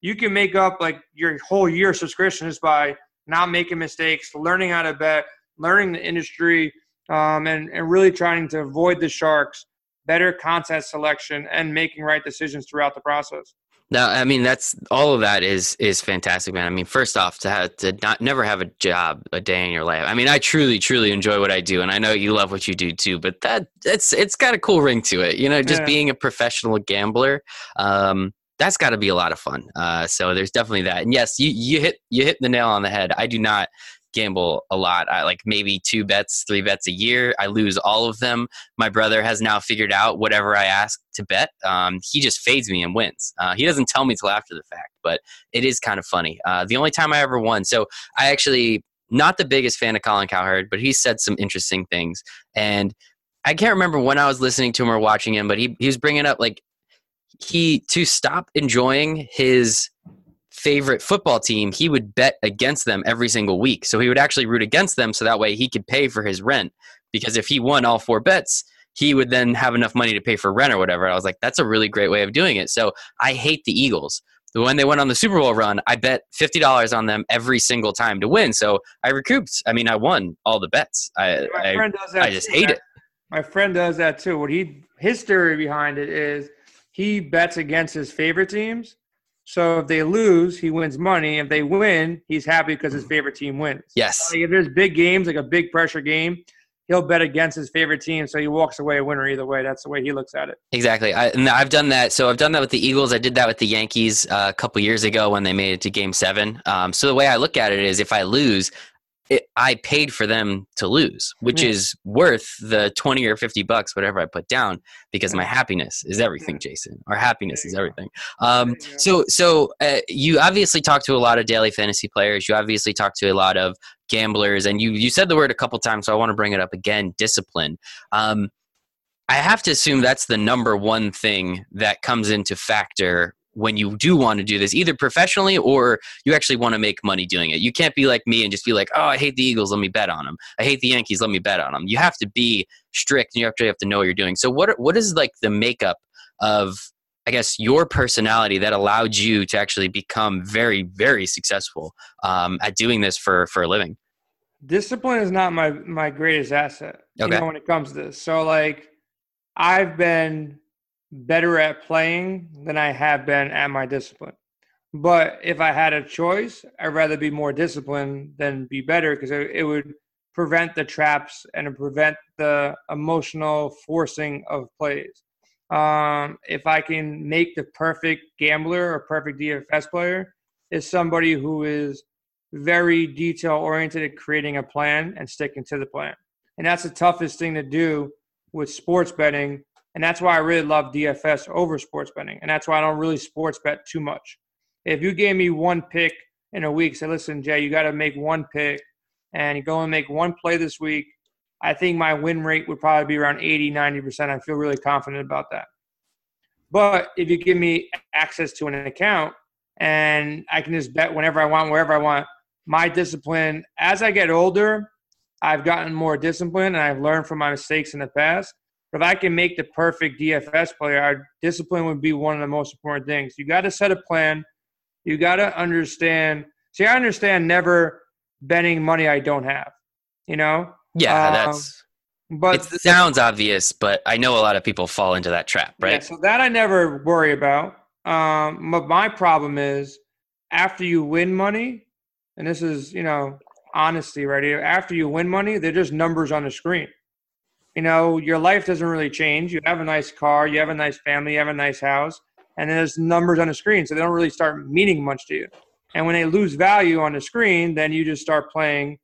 [SPEAKER 2] you can make up like your whole year subscription just by not making mistakes, learning how to bet, learning the industry, um, and and really trying to avoid the sharks, better content selection, and making right decisions throughout the process.
[SPEAKER 1] No, I mean that's all of that is is fantastic, man. I mean, first off, to have to not never have a job a day in your life. I mean, I truly, truly enjoy what I do, and I know you love what you do too. But that it's it's got a cool ring to it, you know. Just
[SPEAKER 2] Yeah.
[SPEAKER 1] being a professional gambler, um, that's got to be a lot of fun. Uh, so there's definitely that. And yes, you you hit you hit the nail on the head. I do not gamble a lot. I like maybe two bets, three bets a year. I lose all of them. My brother has now figured out whatever I ask to bet. Um, he just fades me and wins. Uh, he doesn't tell me till after the fact, but it is kind of funny. Uh, the only time I ever won. So I actually not the biggest fan of Colin Cowherd, but he said some interesting things, and I can't remember when I was listening to him or watching him, but he he was bringing up like he to stop enjoying his favorite football team, he would bet against them every single week. So he would actually root against them so that way he could pay for his rent. Because if he won all four bets, he would then have enough money to pay for rent or whatever. I was like, that's a really great way of doing it. So I hate the Eagles. When they went on the Super Bowl run, I bet fifty dollars on them every single time to win. So I recouped. I mean, I won all the bets. I, I I just
[SPEAKER 2] too,
[SPEAKER 1] hate it.
[SPEAKER 2] My friend does that too. What he his theory behind it is he bets against his favorite teams. So if they lose, he wins money. If they win, he's happy because his favorite team wins.
[SPEAKER 1] Yes.
[SPEAKER 2] Like if there's big games, like a big pressure game, he'll bet against his favorite team, so he walks away a winner either way. That's the way he looks at it.
[SPEAKER 1] Exactly. I, and I've done that. So I've done that with the Eagles. I did that with the Yankees uh, a couple years ago when they made it to Game Seven. Um, so the way I look at it is, if I lose, it, I paid for them to lose, which is worth the twenty or fifty bucks, whatever I put down, because my happiness is everything, Jason. Our happiness is everything. Um,
[SPEAKER 2] There you go.
[SPEAKER 1] so, so uh, you obviously talk to a lot of daily fantasy players. You obviously talk to a lot of gamblers, and you you said the word a couple times, so I want to bring it up again. Discipline. Um, I have to assume that's the number one thing that comes into factor when you do want to do this, either professionally or you actually want to make money doing it. You can't be like me and just be like, "Oh, I hate the Eagles, let me bet on them. I hate the Yankees, let me bet on them." You have to be strict, and you actually have to know what you're doing. So, what what is like the makeup of I guess your personality that allowed you to actually become very, very successful um, at doing this for for a living.
[SPEAKER 2] discipline is not my my greatest asset
[SPEAKER 1] Okay.
[SPEAKER 2] you know when it comes to this so like i've been better at playing than i have been at my discipline but if i had a choice i'd rather be more disciplined than be better because it, it would prevent the traps and prevent the emotional forcing of plays um, if i can make the perfect gambler or perfect dfs player is somebody who is very detail oriented at creating a plan and sticking to the plan. And that's the toughest thing to do with sports betting. And that's why I really love DFS over sports betting. And that's why I don't really sports bet too much. If you gave me one pick in a week, say, listen, Jay, you got to make one pick and you go and make one play this week, I think my win rate would probably be around 80, 90%. I feel really confident about that. But if you give me access to an account and I can just bet whenever I want, wherever I want, my discipline as I get older, I've gotten more disciplined and I've learned from my mistakes in the past. But if I can make the perfect DFS player, our discipline would be one of the most important things. You got to set a plan. You got to understand. See, I understand never betting money I don't have. You know,
[SPEAKER 1] Yeah,
[SPEAKER 2] Um,
[SPEAKER 1] that's
[SPEAKER 2] but
[SPEAKER 1] it sounds obvious, but I know a lot of people fall into that trap, right?
[SPEAKER 2] Yeah, so that I never worry about. Um, but my problem is after you win money, and this is, you know, honesty right here. After you win money, they're just numbers on the screen. You know, your life doesn't really change. You have a nice car, you have a nice family, you have a nice house, and then there's numbers on the screen. So they don't really start meaning much to you. And when they lose value on the screen, then you just start playing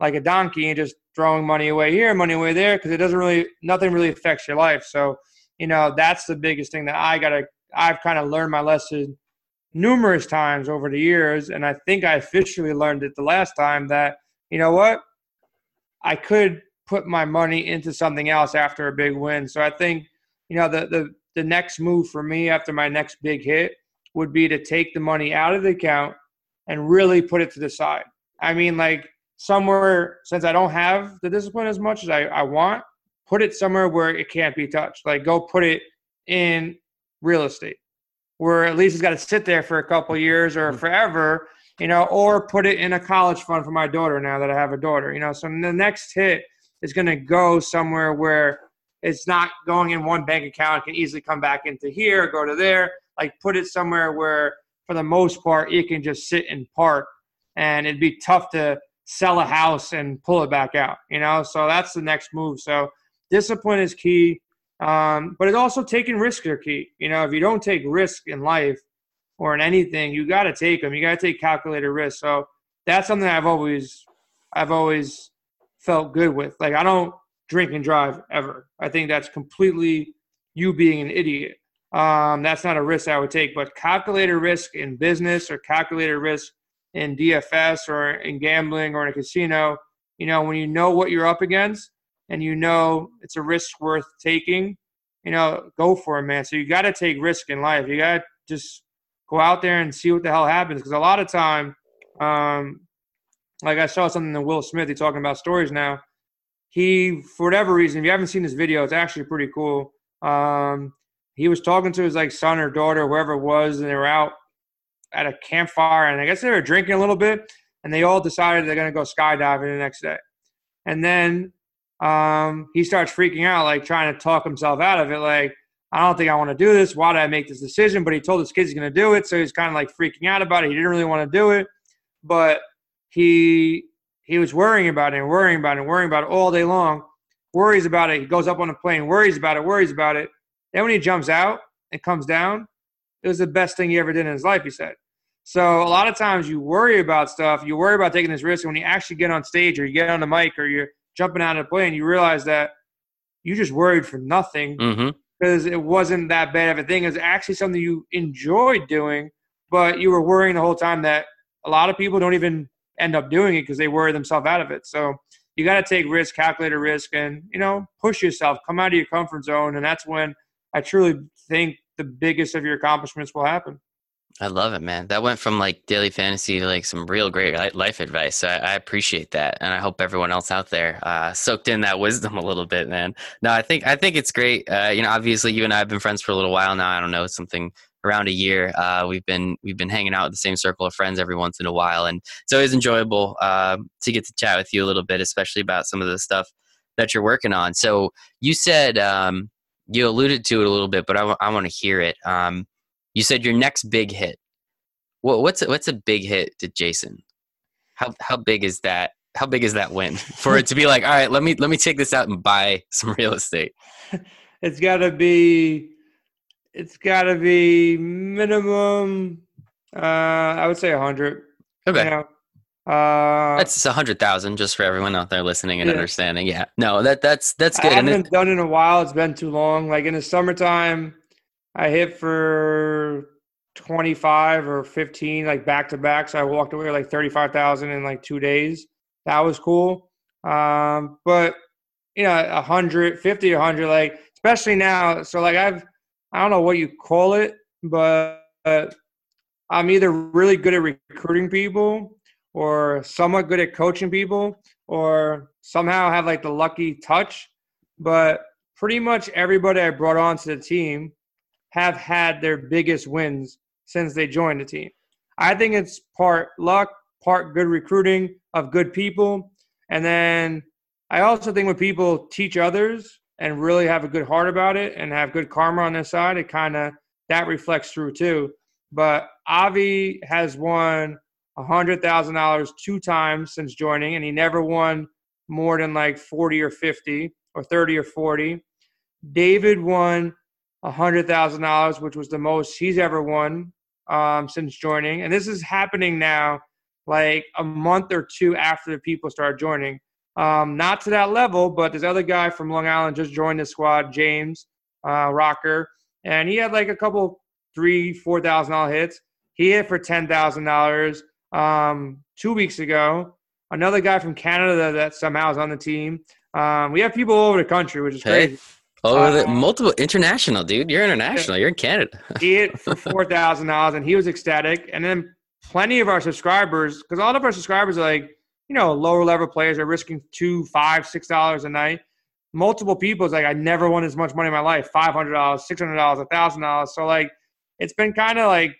[SPEAKER 2] like a donkey and just throwing money away here, money away there, because it doesn't really, nothing really affects your life. So, you know, that's the biggest thing that I got to, I've kind of learned my lesson numerous times over the years. And I think I officially learned it the last time that, you know what, I could put my money into something else after a big win. So I think, you know, the, the, the next move for me after my next big hit would be to take the money out of the account and really put it to the side. I mean, like somewhere, since I don't have the discipline as much as I, I want, put it somewhere where it can't be touched. Like go put it in real estate, where at least it's got to sit there for a couple years or mm-hmm. forever, you know, or put it in a college fund for my daughter now that I have a daughter, you know. So the next hit is going to go somewhere where it's not going in one bank account. It can easily come back into here, go to there. Like put it somewhere where, for the most part, it can just sit and park, and it'd be tough to sell a house and pull it back out. You know, so that's the next move. So discipline is key, um, but it's also taking risks are key. You know, if you don't take risk in life or in anything, you got to take them. You got to take calculated risks. So that's something I've always, I've always felt good with. Like I don't drink and drive ever. I think that's completely you being an idiot. Um, that's not a risk I would take. But calculated risk in business or calculated risk in DFS or in gambling or in a casino, you know, when you know what you're up against and you know it's a risk worth taking, you know, go for it, man. So you got to take risk in life. You got to just go out there and see what the hell happens. Because a lot of time, um, like I saw something in Will Smith, he's talking about stories now. He, for whatever reason, if you haven't seen this video, it's actually pretty cool. Um, he was talking to his like son or daughter, whoever it was, and they were out at a campfire, and I guess they were drinking a little bit, and they all decided they're gonna go skydiving the next day. And then um, he starts freaking out, like trying to talk himself out of it. Like, I don't think I want to do this. Why did I make this decision? But he told his kids he's going to do it, so he's kind of like freaking out about it. He didn't really want to do it, but he he was worrying about it and worrying about it and worrying about it all day long. Worries about it. He goes up on the plane, worries about it, worries about it. Then when he jumps out and comes down, it was the best thing he ever did in his life. He said. So a lot of times you worry about stuff, you worry about taking this risk, and when you actually get on stage or you get on the mic or you're jumping out of the plane, you realize that you just worried for nothing
[SPEAKER 1] Mm-hmm.
[SPEAKER 2] because it wasn't that bad of a thing. It was actually something you enjoyed doing, but you were worrying the whole time that a lot of people don't even end up doing it because they worry themselves out of it. So you got to take risk, calculate a risk, and you know push yourself, come out of your comfort zone, and that's when I truly think the biggest of your accomplishments will happen.
[SPEAKER 1] I love it, man. That went from like daily fantasy to like some real great life advice. So I, I appreciate that, and I hope everyone else out there uh, soaked in that wisdom a little bit, man. No, I think I think it's great. Uh, you know, obviously, you and I have been friends for a little while now. I don't know, something around a year. Uh, we've been we've been hanging out with the same circle of friends every once in a while, and it's always enjoyable uh, to get to chat with you a little bit, especially about some of the stuff that you're working on. So you said um, you alluded to it a little bit, but I want to hear it. Um, you said your next big hit. What, what's a, what's a big hit to Jason? How how big is that? How big is that win for it to be like, all right, let me let me take this out and buy some real estate?
[SPEAKER 2] It's got to be, it's got to be minimum. Uh, I would say a hundred.
[SPEAKER 1] Okay,
[SPEAKER 2] You know? uh,
[SPEAKER 1] that's a hundred thousand just for everyone out there listening and
[SPEAKER 2] Yeah.
[SPEAKER 1] understanding. Yeah, no, that that's that's good. And
[SPEAKER 2] haven't
[SPEAKER 1] it,
[SPEAKER 2] done in a while. It's been too long. Like in the summertime, I hit for 25 or 15, like back to back. So I walked away like 35,000 in like two days. That was cool. Um, but you know, 100, 50 to 100, like especially now. So like I've, I don't know what you call it, but I'm either really good at recruiting people or somewhat good at coaching people or somehow have like the lucky touch. But pretty much everybody I brought onto the team have had their biggest wins since they joined the team. I think it's part luck, part good recruiting of good people. And then I also think when people teach others and really have a good heart about it and have good karma on their side, it kind of that reflects through too. But Avi has won a $100,000 two times since joining, and he never won more than like 40 or 50 or 30 or 40. David won a $100,000, which was the most he's ever won um, since joining. And this is happening now, like a month or two after the people start joining. Um, not to that level, but this other guy from Long Island just joined the squad, James uh, Rocker, and he had like a couple three, four thousand dollar hits. He hit for ten thousand dollars um, two weeks ago. Another guy from Canada that somehow is on the team. Um, we have people all over the country, which is
[SPEAKER 1] Hey.
[SPEAKER 2] crazy.
[SPEAKER 1] oh, the,
[SPEAKER 2] uh,
[SPEAKER 1] multiple international, dude. You're international. You're in Canada.
[SPEAKER 2] he hit for four thousand dollars, and he was ecstatic. And then plenty of our subscribers, because all of our subscribers are like, you know, lower level players are risking two, five, six dollars a night. Multiple people is like, I never won as much money in my life: five hundred dollars, six hundred dollars, a thousand dollars. So like, it's been kind of like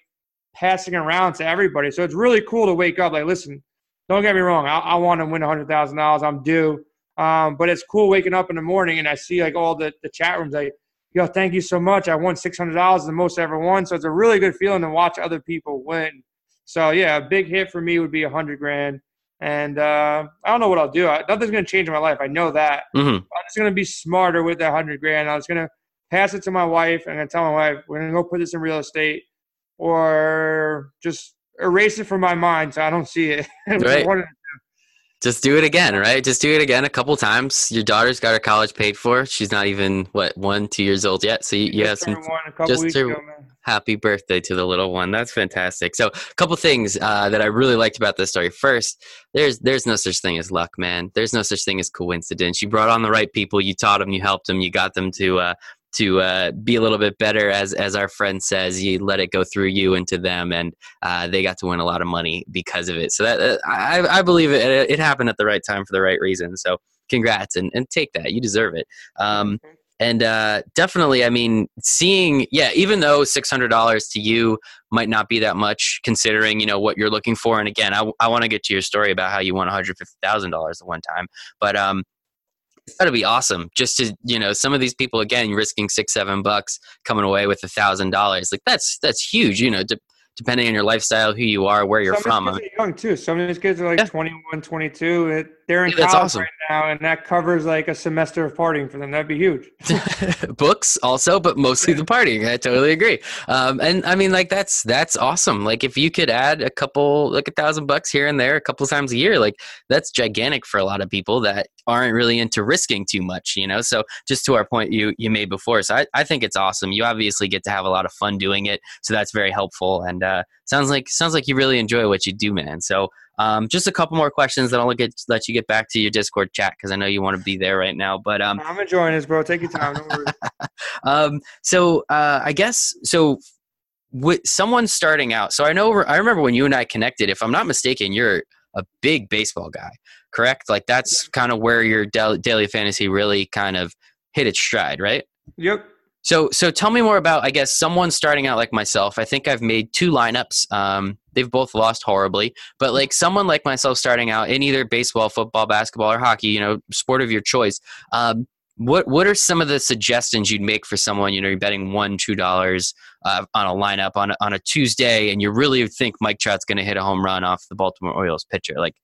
[SPEAKER 2] passing around to everybody. So it's really cool to wake up. Like, listen, don't get me wrong. I, I want to win a hundred thousand dollars. I'm due. Um, but it's cool waking up in the morning and I see like all the, the chat rooms like, yo, thank you so much. I won six hundred dollars, the most I ever won. So it's a really good feeling to watch other people win. So yeah, a big hit for me would be a hundred grand. And uh, I don't know what I'll do. I, nothing's gonna change in my life. I know that.
[SPEAKER 1] hmm
[SPEAKER 2] I'm just gonna be smarter with that hundred grand. I was gonna pass it to my wife and I tell my wife we're gonna go put this in real estate, or just erase it from my mind so I don't see it. It
[SPEAKER 1] Right.
[SPEAKER 2] one of
[SPEAKER 1] Just do it again, right? Just do it again a couple times. Your daughter's got her college paid for. She's not even what one, two years old yet. So you, you have some
[SPEAKER 2] turned one a couple
[SPEAKER 1] just to-
[SPEAKER 2] ago,
[SPEAKER 1] happy birthday to the little one. That's fantastic. So, a couple things uh, that I really liked about this story. First, there's there's no such thing as luck, man. There's no such thing as coincidence. You brought on the right people. You taught them. You helped them. You got them to uh, to uh, be a little bit better. As as our friend says, you let it go through you into them, and uh, they got to win a lot of money because of it. So that uh, I I believe it. It, happened at the right time for the right reason. So. Congrats and, and take that. You deserve it. Um, and uh, definitely i mean seeing yeah even though $600 to you might not be that much considering you know what you're looking for and again i, I want to get to your story about how you won $150000 at one time but um, to be awesome just to you know some of these people again risking six seven bucks coming away with a thousand dollars like that's that's huge you know to, depending on your lifestyle, who you are, where you're
[SPEAKER 2] Some
[SPEAKER 1] from.
[SPEAKER 2] kids young too. Some of these kids are like
[SPEAKER 1] Yeah.
[SPEAKER 2] 21, 22. It, they're in
[SPEAKER 1] Yeah,
[SPEAKER 2] college
[SPEAKER 1] awesome.
[SPEAKER 2] right now, and that covers like a semester of partying for them. That'd be huge.
[SPEAKER 1] books also but mostly the partying i totally agree um, and i mean like that's that's awesome like if you could add a couple like a thousand bucks here and there a couple times a year like that's gigantic for a lot of people that aren't really into risking too much you know so just to our point you you made before so i, I think it's awesome you obviously get to have a lot of fun doing it so that's very helpful and uh, sounds like sounds like you really enjoy what you do man so um, just a couple more questions then i'll get let you get back to your discord chat because i know you want to be there right now but um,
[SPEAKER 2] I'm enjoying this, bro. Take your time. Don't worry.
[SPEAKER 1] um, so uh, I guess so. With someone starting out, so I know I remember when you and I connected. If I'm not mistaken, you're a big baseball guy, correct? Like that's kind of where your daily fantasy really kind of hit its stride, right?
[SPEAKER 2] yep.
[SPEAKER 1] So, so tell me more about, I guess, someone starting out like myself. I think I've made two lineups. Um, they've both lost horribly, but like someone like myself starting out in either baseball, football, basketball, or hockey, you know, sport of your choice. Um, what what are some of the suggestions you'd make for someone? You know, you're betting one, two dollars uh, on a lineup on a, on a Tuesday, and you really think Mike Trout's going to hit a home run off the Baltimore Orioles pitcher. Like,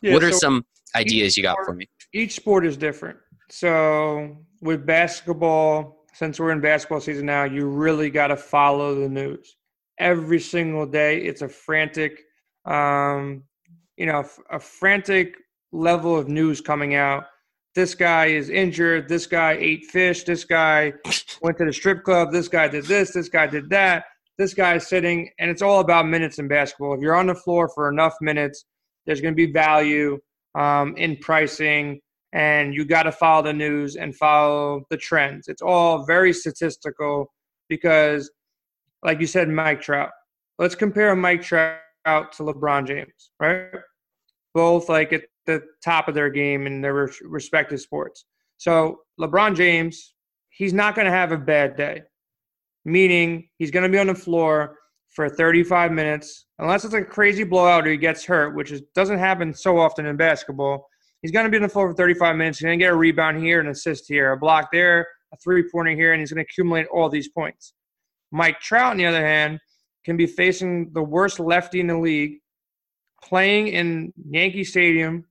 [SPEAKER 2] Yeah,
[SPEAKER 1] what are
[SPEAKER 2] so
[SPEAKER 1] some ideas you got for me?
[SPEAKER 2] each sport is different. So with basketball, since we're in basketball season now, you really got to follow the news every single day. It's a frantic, um, you know, a frantic level of news coming out. This guy is injured. This guy ate fish. This guy went to the strip club. This guy did this. This guy did that. This guy's sitting, and it's all about minutes in basketball. If you're on the floor for enough minutes, there's going to be value um, in pricing, and you got to follow the news and follow the trends. It's all very statistical because, like you said, Mike Trout. Let's compare Mike Trout to LeBron James, right? Both like at the top of their game in their respective sports. So LeBron James, he's not going to have a bad day, meaning he's going to be on the floor for 35 minutes, unless it's a crazy blowout or he gets hurt, which is, doesn't happen so often in basketball. He's going to be on the floor for 35 minutes. He's going to get a rebound here, an assist here, a block there, a three pointer here, and he's going to accumulate all these points. Mike Trout, on the other hand, can be facing the worst lefty in the league, playing in Yankee Stadium,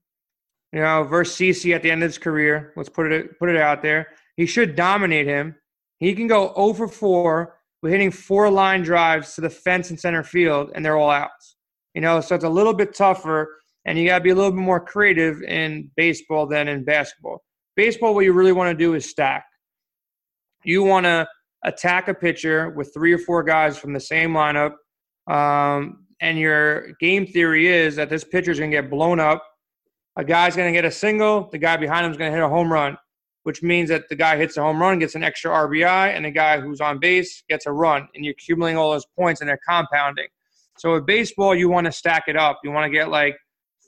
[SPEAKER 2] you know, versus CC at the end of his career. Let's put it put it out there. He should dominate him. He can go oh over 4 we're hitting four line drives to the fence and center field, and they're all outs. You know, so it's a little bit tougher, and you got to be a little bit more creative in baseball than in basketball. Baseball, what you really want to do is stack. You want to attack a pitcher with three or four guys from the same lineup, um, and your game theory is that this pitcher is going to get blown up. A guy's going to get a single. The guy behind him is going to hit a home run which means that the guy hits a home run, gets an extra RBI, and the guy who's on base gets a run, and you're accumulating all those points and they're compounding. So with baseball, you want to stack it up. You want to get like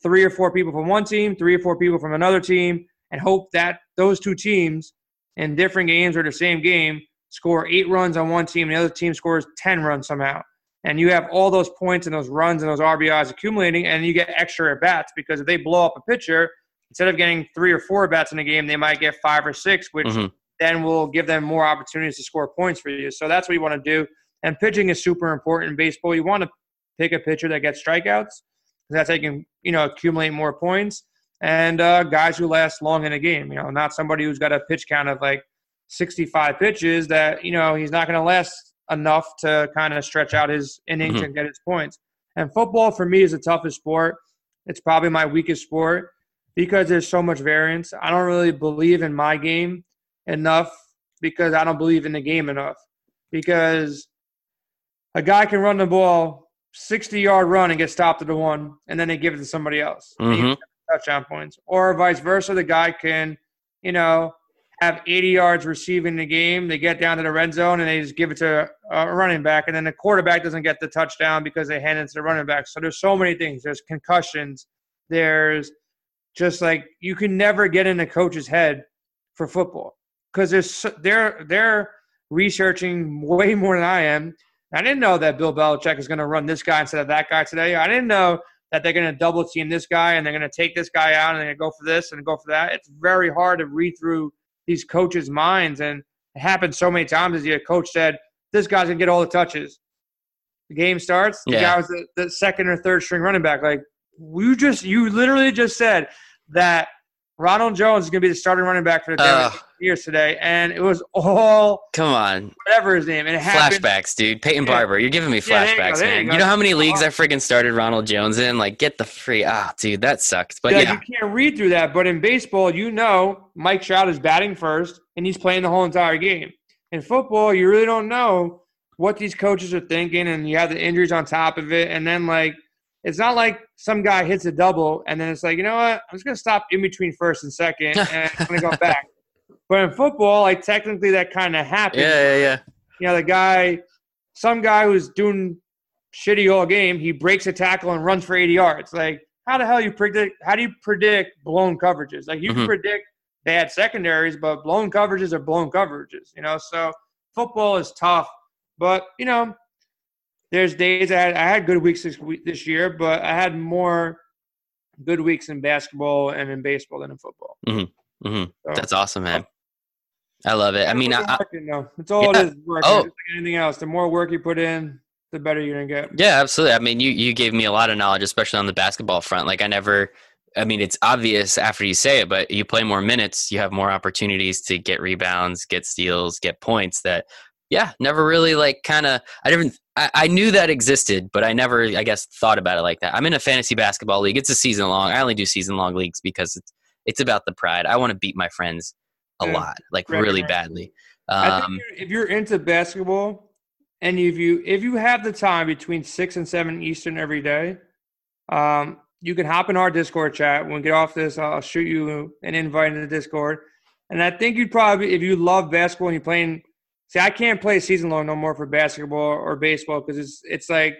[SPEAKER 2] three or four people from one team, three or four people from another team, and hope that those two teams in different games or the same game score eight runs on one team, and the other team scores 10 runs somehow. And you have all those points and those runs and those RBIs accumulating, and you get extra at bats because if they blow up a pitcher, instead of getting three or four bats in a game, they might get five or six, which
[SPEAKER 1] Mhm.
[SPEAKER 2] then will give them more opportunities to score points for you. So that's what you want to do. And pitching is super important in baseball. You want to pick a pitcher that gets strikeouts. That's how you can, you know, accumulate more points. And uh, guys who last long in a game, you know, not somebody who's got a pitch count of like 65 pitches that, you know, he's not going to last enough to kind of stretch out his innings
[SPEAKER 1] Mhm.
[SPEAKER 2] and get his points. And football for me is the toughest sport. It's probably my weakest sport because there's so much variance. I don't really believe in my game enough because I don't believe in the game enough. Because a guy can run the ball 60 yard run and get stopped at the one, and then they give it to somebody else.
[SPEAKER 1] Mhm.
[SPEAKER 2] Touchdown points. Or vice versa, the guy can, you know, have 80 yards receiving the game. They get down to the red zone and they just give it to a running back, and then the quarterback doesn't get the touchdown because they hand it to the running back. So there's so many things. There's concussions. There's just like you can never get in a coach's head for football because there's they're they're researching way more than I am. I didn't know that Bill Belichick is going to run this guy instead of that guy today. I didn't know that they're going to double team this guy and they're going to take this guy out and they're going to go for this and go for that. It's very hard to read through these coaches' minds. And it happened so many times as your coach said, this guy's going to get all the touches. The game starts, the
[SPEAKER 1] Yeah.
[SPEAKER 2] guy was the, the second or third string running back. Like, you just, you literally just said that Ronald Jones is going to be the starting running back for the
[SPEAKER 1] Ugh.
[SPEAKER 2] Years today. And it was all,
[SPEAKER 1] Come on.
[SPEAKER 2] whatever his name, and it happened.
[SPEAKER 1] Flashbacks, dude. Peyton
[SPEAKER 2] Yeah.
[SPEAKER 1] Barber. You're giving me
[SPEAKER 2] Yeah, you
[SPEAKER 1] flashbacks,
[SPEAKER 2] there you
[SPEAKER 1] man.
[SPEAKER 2] go.
[SPEAKER 1] You know how many leagues
[SPEAKER 2] Oh.
[SPEAKER 1] I friggin' started Ronald Jones in? Like, get the free. Ah, dude, that sucks. But
[SPEAKER 2] yeah,
[SPEAKER 1] yeah,
[SPEAKER 2] you can't read through that. But in baseball, you know Mike Trout is batting first, and he's playing the whole entire game. In football, you really don't know what these coaches are thinking, and you have the injuries on top of it. And then, like, it's not like some guy hits a double, and then it's like, you know what? I'm just gonna stop in between first and second, and I'm gonna go back. But in football, like technically, that kind of happens.
[SPEAKER 1] yeah, yeah, yeah.
[SPEAKER 2] You know, the guy, some guy who's doing shitty all game, he breaks a tackle and runs for 80 yards. Like, how the hell you predict? How do you predict blown coverages? Like, you
[SPEAKER 1] Mhm.
[SPEAKER 2] can predict bad secondaries, but blown coverages are blown coverages. You know, so football is tough. But you know, there's days I had, I had good weeks this week this year, but I had more good weeks in basketball and in baseball than in football.
[SPEAKER 1] hmm
[SPEAKER 2] So,
[SPEAKER 1] That's awesome, man. I love it. I mean, I,
[SPEAKER 2] working. It's all
[SPEAKER 1] Yeah.
[SPEAKER 2] it is. Work.
[SPEAKER 1] Oh.
[SPEAKER 2] Like anything else. The more work you put in, the better you're gonna get.
[SPEAKER 1] Yeah, absolutely. I mean, you you gave me a lot of knowledge, especially on the basketball front. Like I never I mean, it's obvious after you say it, but you play more minutes, you have more opportunities to get rebounds, get steals, get points that yeah, never really like kind of I didn't I, I knew that existed, but I never I guess thought about it like that. I'm in a fantasy basketball league. It's a season long. I only do season long leagues because it's it's about the pride. I want to beat my friends a
[SPEAKER 2] Yeah.
[SPEAKER 1] lot, like
[SPEAKER 2] Right,
[SPEAKER 1] really
[SPEAKER 2] right.
[SPEAKER 1] badly. Um,
[SPEAKER 2] if you're into basketball, and if you if you have the time between six and seven Eastern every day, um, you can hop in our Discord chat. When we get off this, I'll shoot you an invite into the Discord. And I think you'd probably, if you love basketball and you're playing, see, I can't play season long no more for basketball or baseball because it's it's like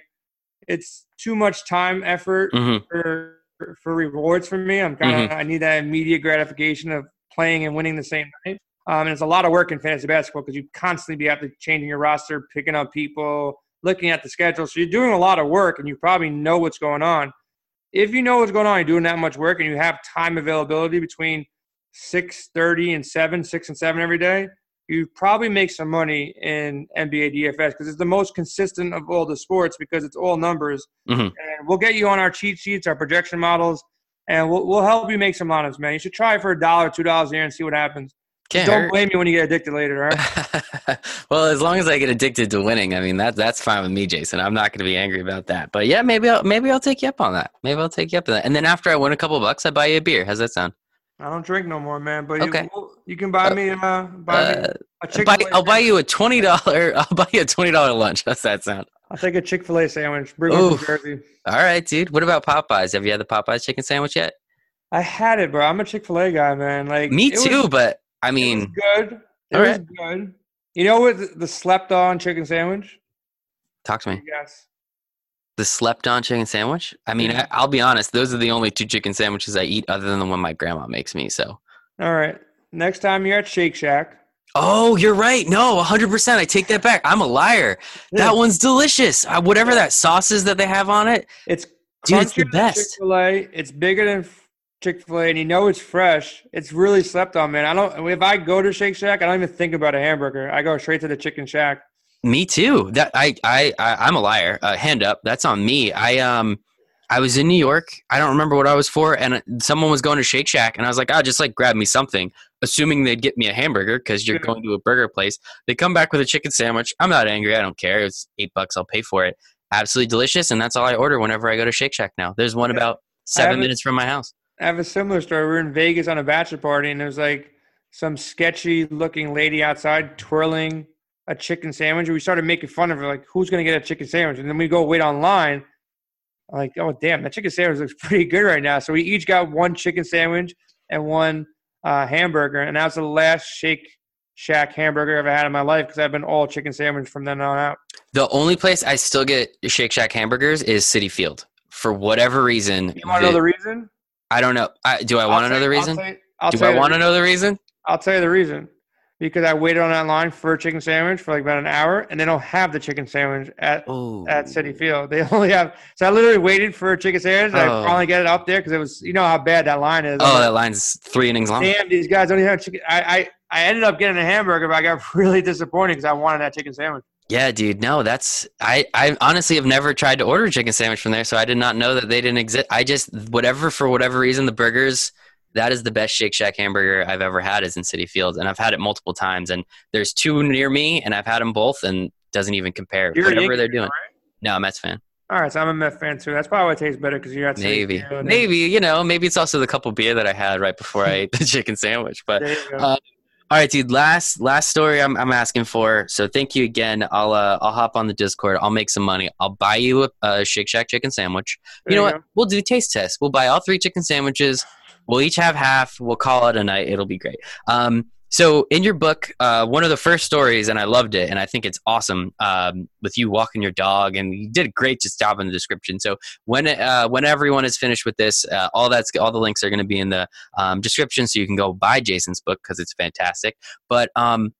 [SPEAKER 2] it's too much time effort
[SPEAKER 1] mhm.
[SPEAKER 2] for for rewards for me. I'm kind of I need that immediate gratification of playing and winning the same night. Um, and it's a lot of work in fantasy basketball because you constantly be have to changing your roster, picking up people, looking at the schedule. So you're doing a lot of work, and you probably know what's going on. If you know what's going on, you're doing that much work, and you have time availability between six thirty and seven, six and seven every day. You probably make some money in NBA DFS because it's the most consistent of all the sports because it's all numbers
[SPEAKER 1] Mhm.
[SPEAKER 2] and we'll get you on our cheat sheets, our projection models, and we'll, we'll help you make some lineups, man. You should try for a dollar, two dollars a year, and see what happens.
[SPEAKER 1] Can't
[SPEAKER 2] Don't
[SPEAKER 1] hurt.
[SPEAKER 2] blame me when you get addicted later, all right?
[SPEAKER 1] well, as long as I get addicted to winning, I mean that that's fine with me, Jason. I'm not going to be angry about that. But yeah, maybe I'll maybe I'll take you up on that. Maybe I'll take you up on that. And then after I win a couple bucks, I buy you a beer. How's that sound?
[SPEAKER 2] I don't drink no more, man. But
[SPEAKER 1] Okay.
[SPEAKER 2] you, you can buy me, uh, buy
[SPEAKER 1] Uh,
[SPEAKER 2] a
[SPEAKER 1] I'll
[SPEAKER 2] Chick
[SPEAKER 1] buy,
[SPEAKER 2] A.
[SPEAKER 1] I'll buy you a twenty dollar. I'll buy you a twenty dollar lunch. How's that sound?
[SPEAKER 2] I'll take a Chick Fil A sandwich. Bring.
[SPEAKER 1] All right, dude. What about Popeyes? Have you had the Popeyes chicken sandwich yet?
[SPEAKER 2] I had it, bro. I'm a Chick Fil A guy, man. Like
[SPEAKER 1] Me
[SPEAKER 2] it was-
[SPEAKER 1] too, but I mean,
[SPEAKER 2] good. It was
[SPEAKER 1] right.
[SPEAKER 2] good. You know what? The, the slept on chicken sandwich.
[SPEAKER 1] talk to me.
[SPEAKER 2] Yes.
[SPEAKER 1] The slept on chicken sandwich. I mean. I, I'll be honest. Those are the only two chicken sandwiches I eat, other than the one my grandma makes me. So.
[SPEAKER 2] All right. Next time you're at Shake Shack.
[SPEAKER 1] Oh, you're right. No, 100%. I take that back. I'm a liar.
[SPEAKER 2] Yeah.
[SPEAKER 1] That one's delicious. Uh, whatever that sauce is that they have on it.
[SPEAKER 2] It's
[SPEAKER 1] Dude, it's the best.
[SPEAKER 2] Chick-fil-A. It's bigger than Chick Fil A, and you know it's fresh. It's really slept on, man. I don't. If I go to Shake Shack, I don't even think about a hamburger. I go straight to the Chicken Shack.
[SPEAKER 1] Me too. That I I, I I'm a liar. Uh, hand up. That's on me. I um I was in New York. I don't remember what I was for, and someone was going to Shake Shack, and I was like, "Oh, just like grab me something," assuming they'd get me a hamburger because you're going to a burger place. They come back with a chicken sandwich. I'm not angry. I don't care. It's eight bucks. I'll pay for it. Absolutely delicious, and that's all I order whenever I go to Shake Shack now. There's one about seven minutes from my house.
[SPEAKER 2] I have a similar story. We are in Vegas on a bachelor party, and there was like some sketchy looking lady outside twirling a chicken sandwich. And we started making fun of her, like, who's going to get a chicken sandwich? And then we go wait online. I'm like, oh, damn, that chicken sandwich looks pretty good right now. So we each got one chicken sandwich and one uh, hamburger. And that was the last Shake Shack hamburger I ever had in my life because I've been all chicken sandwich from then on out.
[SPEAKER 1] The only place I still get Shake Shack hamburgers is Citi Field. For whatever reason,
[SPEAKER 2] You want to know
[SPEAKER 1] the-
[SPEAKER 2] reason?
[SPEAKER 1] I don't know. I, do I want to know the reason?
[SPEAKER 2] I'll tell I'll
[SPEAKER 1] Do I want to know the reason?
[SPEAKER 2] I'll tell you the reason. Because I waited on that line for a chicken sandwich for like about an hour, and they don't have the chicken sandwich at
[SPEAKER 1] Ooh.
[SPEAKER 2] at Citi Field. They only have. So I literally waited for a chicken sandwich. and
[SPEAKER 1] Oh.
[SPEAKER 2] I finally get it up there because it was, you know, how bad that line is.
[SPEAKER 1] Oh,
[SPEAKER 2] like,
[SPEAKER 1] that line's three innings long.
[SPEAKER 2] damn, these guys don't even have chicken. I I, I ended up getting a hamburger, but I got really disappointed because I wanted that chicken sandwich.
[SPEAKER 1] Yeah, dude. No, that's I. I honestly have never tried to order a chicken sandwich from there, so I did not know that they didn't exist. I just whatever for whatever reason the burgers. That is the best Shake Shack hamburger I've ever had is in Citi Fields, and I've had it multiple times. And there's two near me, and I've had them both, and doesn't even compare.
[SPEAKER 2] You're
[SPEAKER 1] whatever they're
[SPEAKER 2] fan,
[SPEAKER 1] doing.
[SPEAKER 2] right?
[SPEAKER 1] No, I'm a Mets fan.
[SPEAKER 2] All right, so I'm a Met fan too. That's probably why it tastes better because you're at Citi
[SPEAKER 1] Maybe,
[SPEAKER 2] Field and-
[SPEAKER 1] maybe you know, maybe it's also the couple beer that I had right before I ate the chicken sandwich. But
[SPEAKER 2] There go.
[SPEAKER 1] Uh, all right, dude. Last last story I'm I'm asking for. So thank you again. I'll uh, I'll hop on the Discord. I'll make some money. I'll buy you a, a Shake Shack chicken sandwich.
[SPEAKER 2] There
[SPEAKER 1] you know
[SPEAKER 2] you
[SPEAKER 1] what? We'll do taste test. We'll buy all three chicken sandwiches. We'll each have half. We'll call it a night. It'll be great. Um, so in your book, uh, one of the first stories, and I loved it, and I think it's awesome, um, with you walking your dog, and you did a great job in the description. So when uh, when everyone is finished with this, uh, all that's all the links are going to be in the um, description, so you can go buy Jason's book because it's fantastic. But um,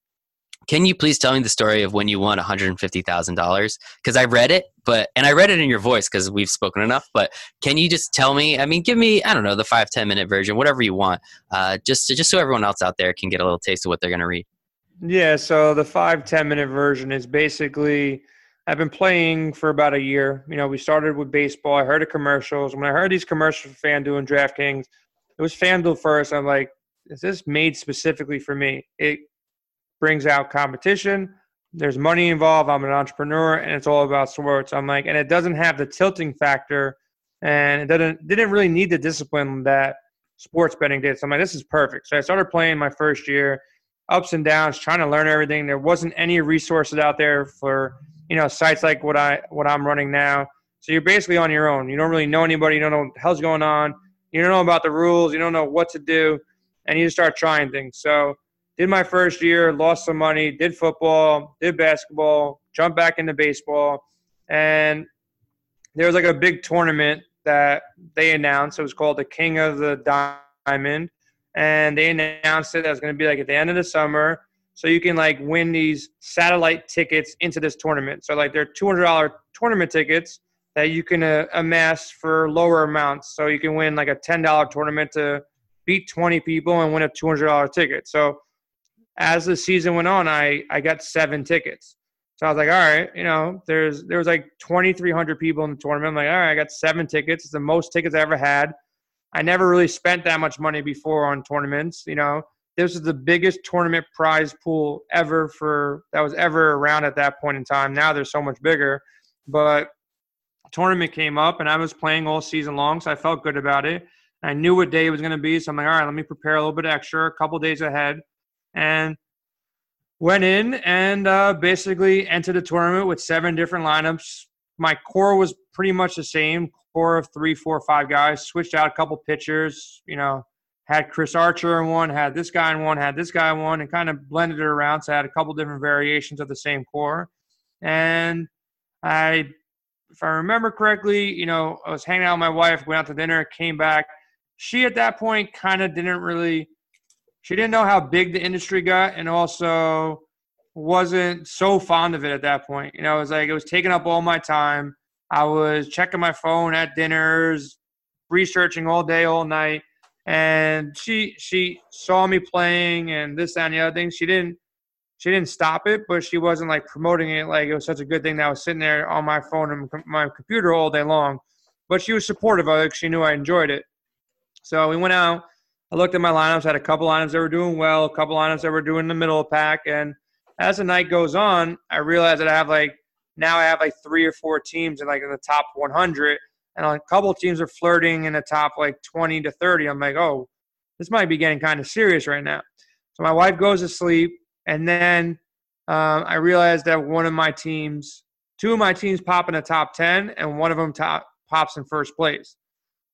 [SPEAKER 1] can you please tell me the story of when you won one hundred and fifty thousand dollars? Because I read it, but and I read it in your voice because we've spoken enough. But can you just tell me? I mean, give me I don't know the five ten minute version, whatever you want, uh, just to, just so everyone else out there can get a little taste of what they're going to read.
[SPEAKER 2] Yeah, so the five ten minute version is basically I've been playing for about a year. You know, we started with baseball. I heard the commercials. When I heard these commercials for FanDuel and DraftKings, it was FanDuel first. I'm like, is this made specifically for me? It brings out competition. There's money involved. I'm an entrepreneur, and it's all about sports. I'm like, and it doesn't have the tilting factor, and it doesn't didn't really need the discipline that sports betting did. So I'm like, this is perfect. So I started playing my first year ups and downs, trying to learn everything. There wasn't any resources out there for you know sites like what I what I'm running now. So you're basically on your own. You don't really know anybody. You don't know what the hell's going on. You don't know about the rules. You don't know what to do, and you just start trying things. So did my first year, lost some money, did football, did basketball, jumped back into baseball, and there was like a big tournament that they announced. It was called the King of the Diamond and they announced it as going to be like at the end of the summer so you can like win these satellite tickets into this tournament. So like they're $200 tournament tickets that you can uh, amass for lower amounts. So you can win like a $10 tournament to beat 20 people and win a $200 ticket. So as the season went on i i got seven tickets so i was like all right you know there's there was like 2300 people in the tournament i'm like all right i got seven tickets it's the most tickets i ever had I never really spent that much money before on tournaments. You know, this is the biggest tournament prize pool ever for that was ever around at that point in time. Now they're so much bigger, but tournament came up and I was playing all season long, so I felt good about it. I knew what day it was going to be, so I'm like, all right, let me prepare a little bit extra, a couple days ahead, and went in and uh, basically entered the tournament with seven different lineups. My core was pretty much the same core of three, four, five guys. Switched out a couple pitchers. You know, had Chris Archer in one, had this guy in one, had this guy in one, and kind of blended it around. So I had a couple different variations of the same core. And I, if I remember correctly, you know, I was hanging out with my wife, went out to dinner, came back. She at that point kind of didn't really, she didn't know how big the industry got, and also wasn't so fond of it at that point. You know, it was like it was taking up all my time. I was checking my phone at dinners, researching all day, all night. And she she saw me playing and this that, and the other thing. She didn't she didn't stop it, but she wasn't like promoting it like it was such a good thing that I was sitting there on my phone and my computer all day long. But she was supportive of it she knew I enjoyed it. So we went out. I looked at my lineups. Had a couple lineups that were doing well, a couple lineups that were doing the middle of pack. And as the night goes on, I realized that I have like now I have like three or four teams in like in the top 100, and a couple teams are flirting in the top like 20 to 30. I'm like, oh, this might be getting kind of serious right now. So my wife goes to sleep, and then um, I realized that one of my teams, two of my teams pop in the top 10, and one of them top, pops in first place.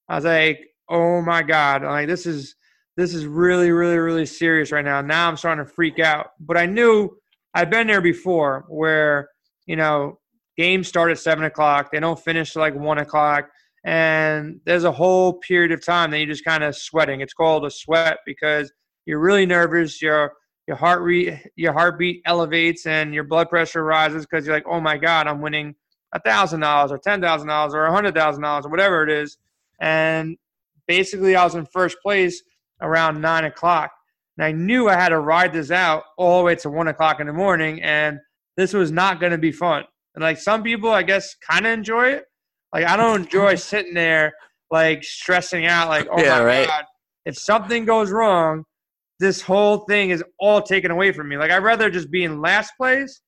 [SPEAKER 2] I was like, oh my god, like this is this is really really really serious right now. Now I'm starting to freak out, but I knew I've been there before where you know, games start at seven o'clock. They don't finish like one o'clock. And there's a whole period of time that you're just kind of sweating. It's called a sweat because you're really nervous. You're your heart rate, your heartbeat elevates, and your blood pressure rises because you're like, oh my god, I'm winning a thousand dollars or ten thousand dollars or a hundred thousand dollars or whatever it is. And basically, I was in first place around nine o'clock, and I knew I had to ride this out all the way to one o'clock in the morning, and this was not going to be fun. And like some people, I guess, kind of enjoy it. Like I don't enjoy sitting there like stressing out, like, oh yeah, my right. god, if something goes wrong, this whole thing is all taken away from me. Like I'd rather just be in last place,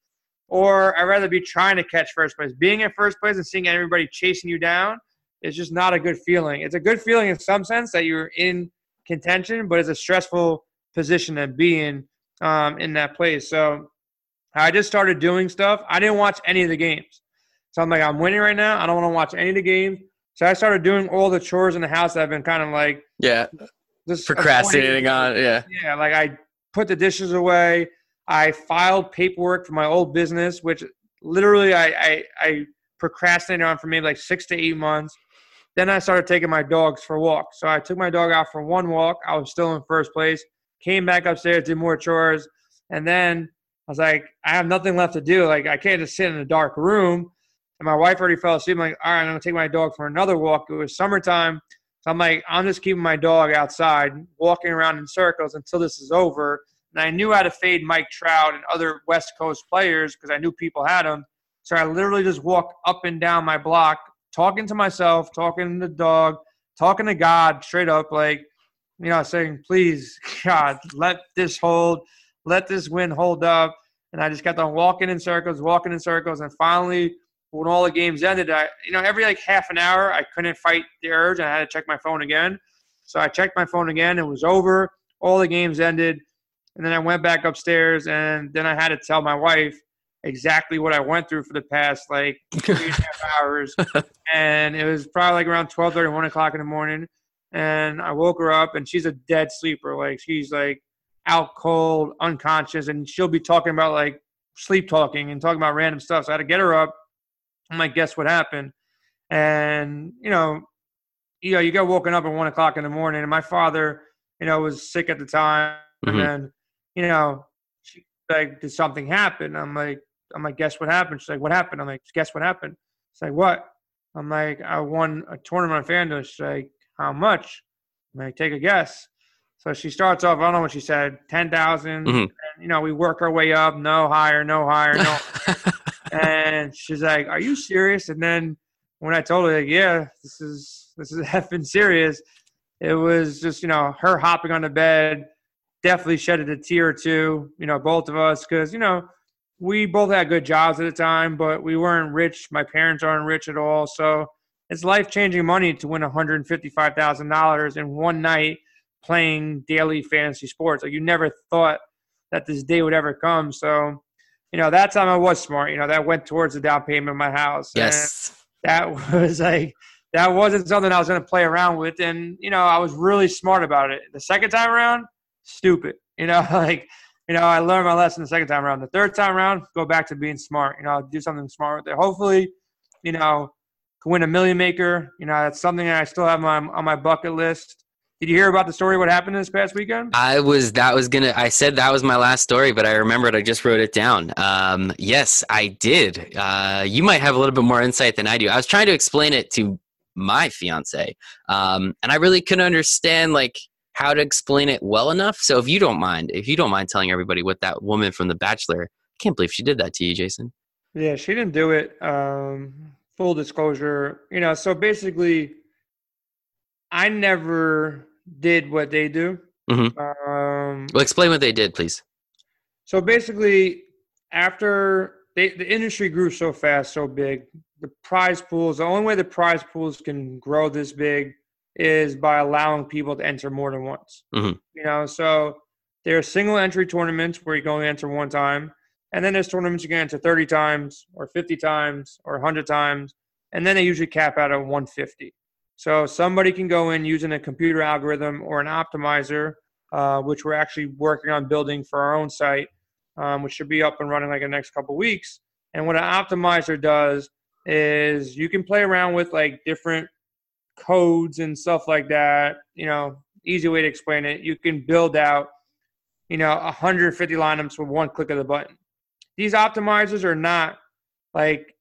[SPEAKER 2] or I'd rather be trying to catch first place. Being in first place and seeing everybody chasing you down is just not a good feeling. It's a good feeling in some sense that you're in contention, but it's a stressful position to be in um, in that place. So I just started doing stuff. I didn't watch any of the games. So I'm like, I'm winning right now. I don't want to watch any of the games. So I started doing all the chores in the house that I've been kind of like
[SPEAKER 1] yeah, just procrastinating on. Yeah,
[SPEAKER 2] yeah. Like I put the dishes away. I filed paperwork for my old business, which literally I I, I procrastinated on for maybe like six to eight months. Then I started taking my dogs for walks. So I took my dog out for one walk. I was still in first place. Came back upstairs, did more chores, and then I was like, I have nothing left to do. Like, I can't just sit in a dark room. And my wife already fell asleep. I'm like, all right, I'm to take my dog for another walk. It was summertime. So I'm like, I'm just keeping my dog outside, walking around in circles until this is over. And I knew how to fade Mike Trout and other West Coast players because I knew people had them. So I literally just walked up and down my block, talking to myself, talking to the dog, talking to God straight up, like, you know, saying, please, God, let this hold let this win hold up. And I just kept on walking in circles, walking in circles. And finally, when all the games ended, I, you know, every like half an hour, I couldn't fight the urge. I had to check my phone again. So I checked my phone again. It was over. All the games ended. And then I went back upstairs and then I had to tell my wife exactly what I went through for the past like three and a half hours. And it was probably like around 12 30, 1 o'clock in the morning. And I woke her up and she's a dead sleeper. Like she's like out cold, unconscious, and she'll be talking about like sleep talking and talking about random stuff. So I had to get her up. I'm like, guess what happened? And you know, you know, you get woken up at one o'clock in the morning, and my father, you know, was sick at the time, mm-hmm. and you know, she like, did something happen? I'm like, I'm like, guess what happened? She's like, what happened? I'm like, guess what happened? She's like, what? I'm like, I won a tournament on FanDuel. She's like, how much? I'm like, take a guess. So she starts off, I don't know what she said, 10,000. Mm-hmm. You know, we work our way up, no higher, no higher, no. and she's like, Are you serious? And then when I told her, like, Yeah, this is, this is effing serious, it was just, you know, her hopping on the bed, definitely shedded a tear or two, you know, both of us, because, you know, we both had good jobs at the time, but we weren't rich. My parents aren't rich at all. So it's life changing money to win $155,000 in one night playing daily fantasy sports. Like you never thought that this day would ever come. So, you know, that time I was smart. You know, that went towards the down payment of my house.
[SPEAKER 1] Yes.
[SPEAKER 2] And that was like that wasn't something I was going to play around with, and you know, I was really smart about it. The second time around, stupid. You know, like you know, I learned my lesson the second time around. The third time around, go back to being smart. You know, do something smart with it. Hopefully, you know, can win a million maker. You know, that's something that I still have on, on my bucket list. Did you hear about the story? What happened this past weekend?
[SPEAKER 1] I was that was gonna. I said that was my last story, but I remembered. I just wrote it down. Um, yes, I did. Uh, you might have a little bit more insight than I do. I was trying to explain it to my fiance, um, and I really couldn't understand like how to explain it well enough. So if you don't mind, if you don't mind telling everybody what that woman from The Bachelor, I can't believe she did that to you, Jason.
[SPEAKER 2] Yeah, she didn't do it. Um, full disclosure, you know. So basically, I never did what they do.
[SPEAKER 1] Mm-hmm. Um, well, explain what they did, please.
[SPEAKER 2] So basically, after they, the industry grew so fast, so big, the prize pools, the only way the prize pools can grow this big is by allowing people to enter more than once. Mm-hmm. You know, so there are single entry tournaments where you can only enter one time. And then there's tournaments you can enter 30 times or 50 times or 100 times. And then they usually cap out at 150. So somebody can go in using a computer algorithm or an optimizer, uh, which we're actually working on building for our own site, um, which should be up and running like in the next couple weeks. And what an optimizer does is you can play around with like different codes and stuff like that. You know, easy way to explain it. You can build out you know, 150 lineups with one click of the button. These optimizers are not like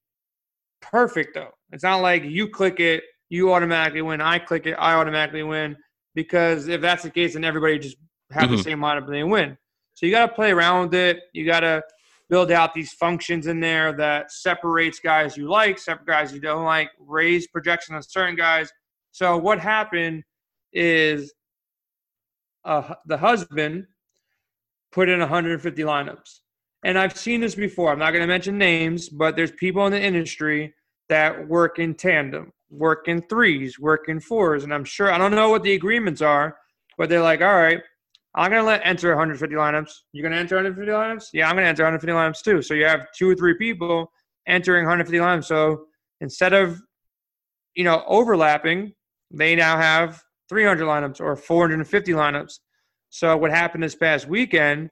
[SPEAKER 2] perfect though. It's not like you click it, you automatically win. I click it, I automatically win. Because if that's the case, then everybody just have mm-hmm. the same lineup and they win. So you got to play around with it. You got to build out these functions in there that separates guys you like, separate guys you don't like, raise projection on certain guys. So what happened is uh, the husband put in 150 lineups. And I've seen this before. I'm not going to mention names, but there's people in the industry that work in tandem, work in threes, work in fours. And I'm sure, I don't know what the agreements are, but they're like, all right, I'm going to let enter 150 lineups. You're going to enter 150 lineups? Yeah, I'm going to enter 150 lineups too. So you have two or three people entering 150 lineups. So instead of, you know, overlapping, they now have 300 lineups or 450 lineups. So what happened this past weekend?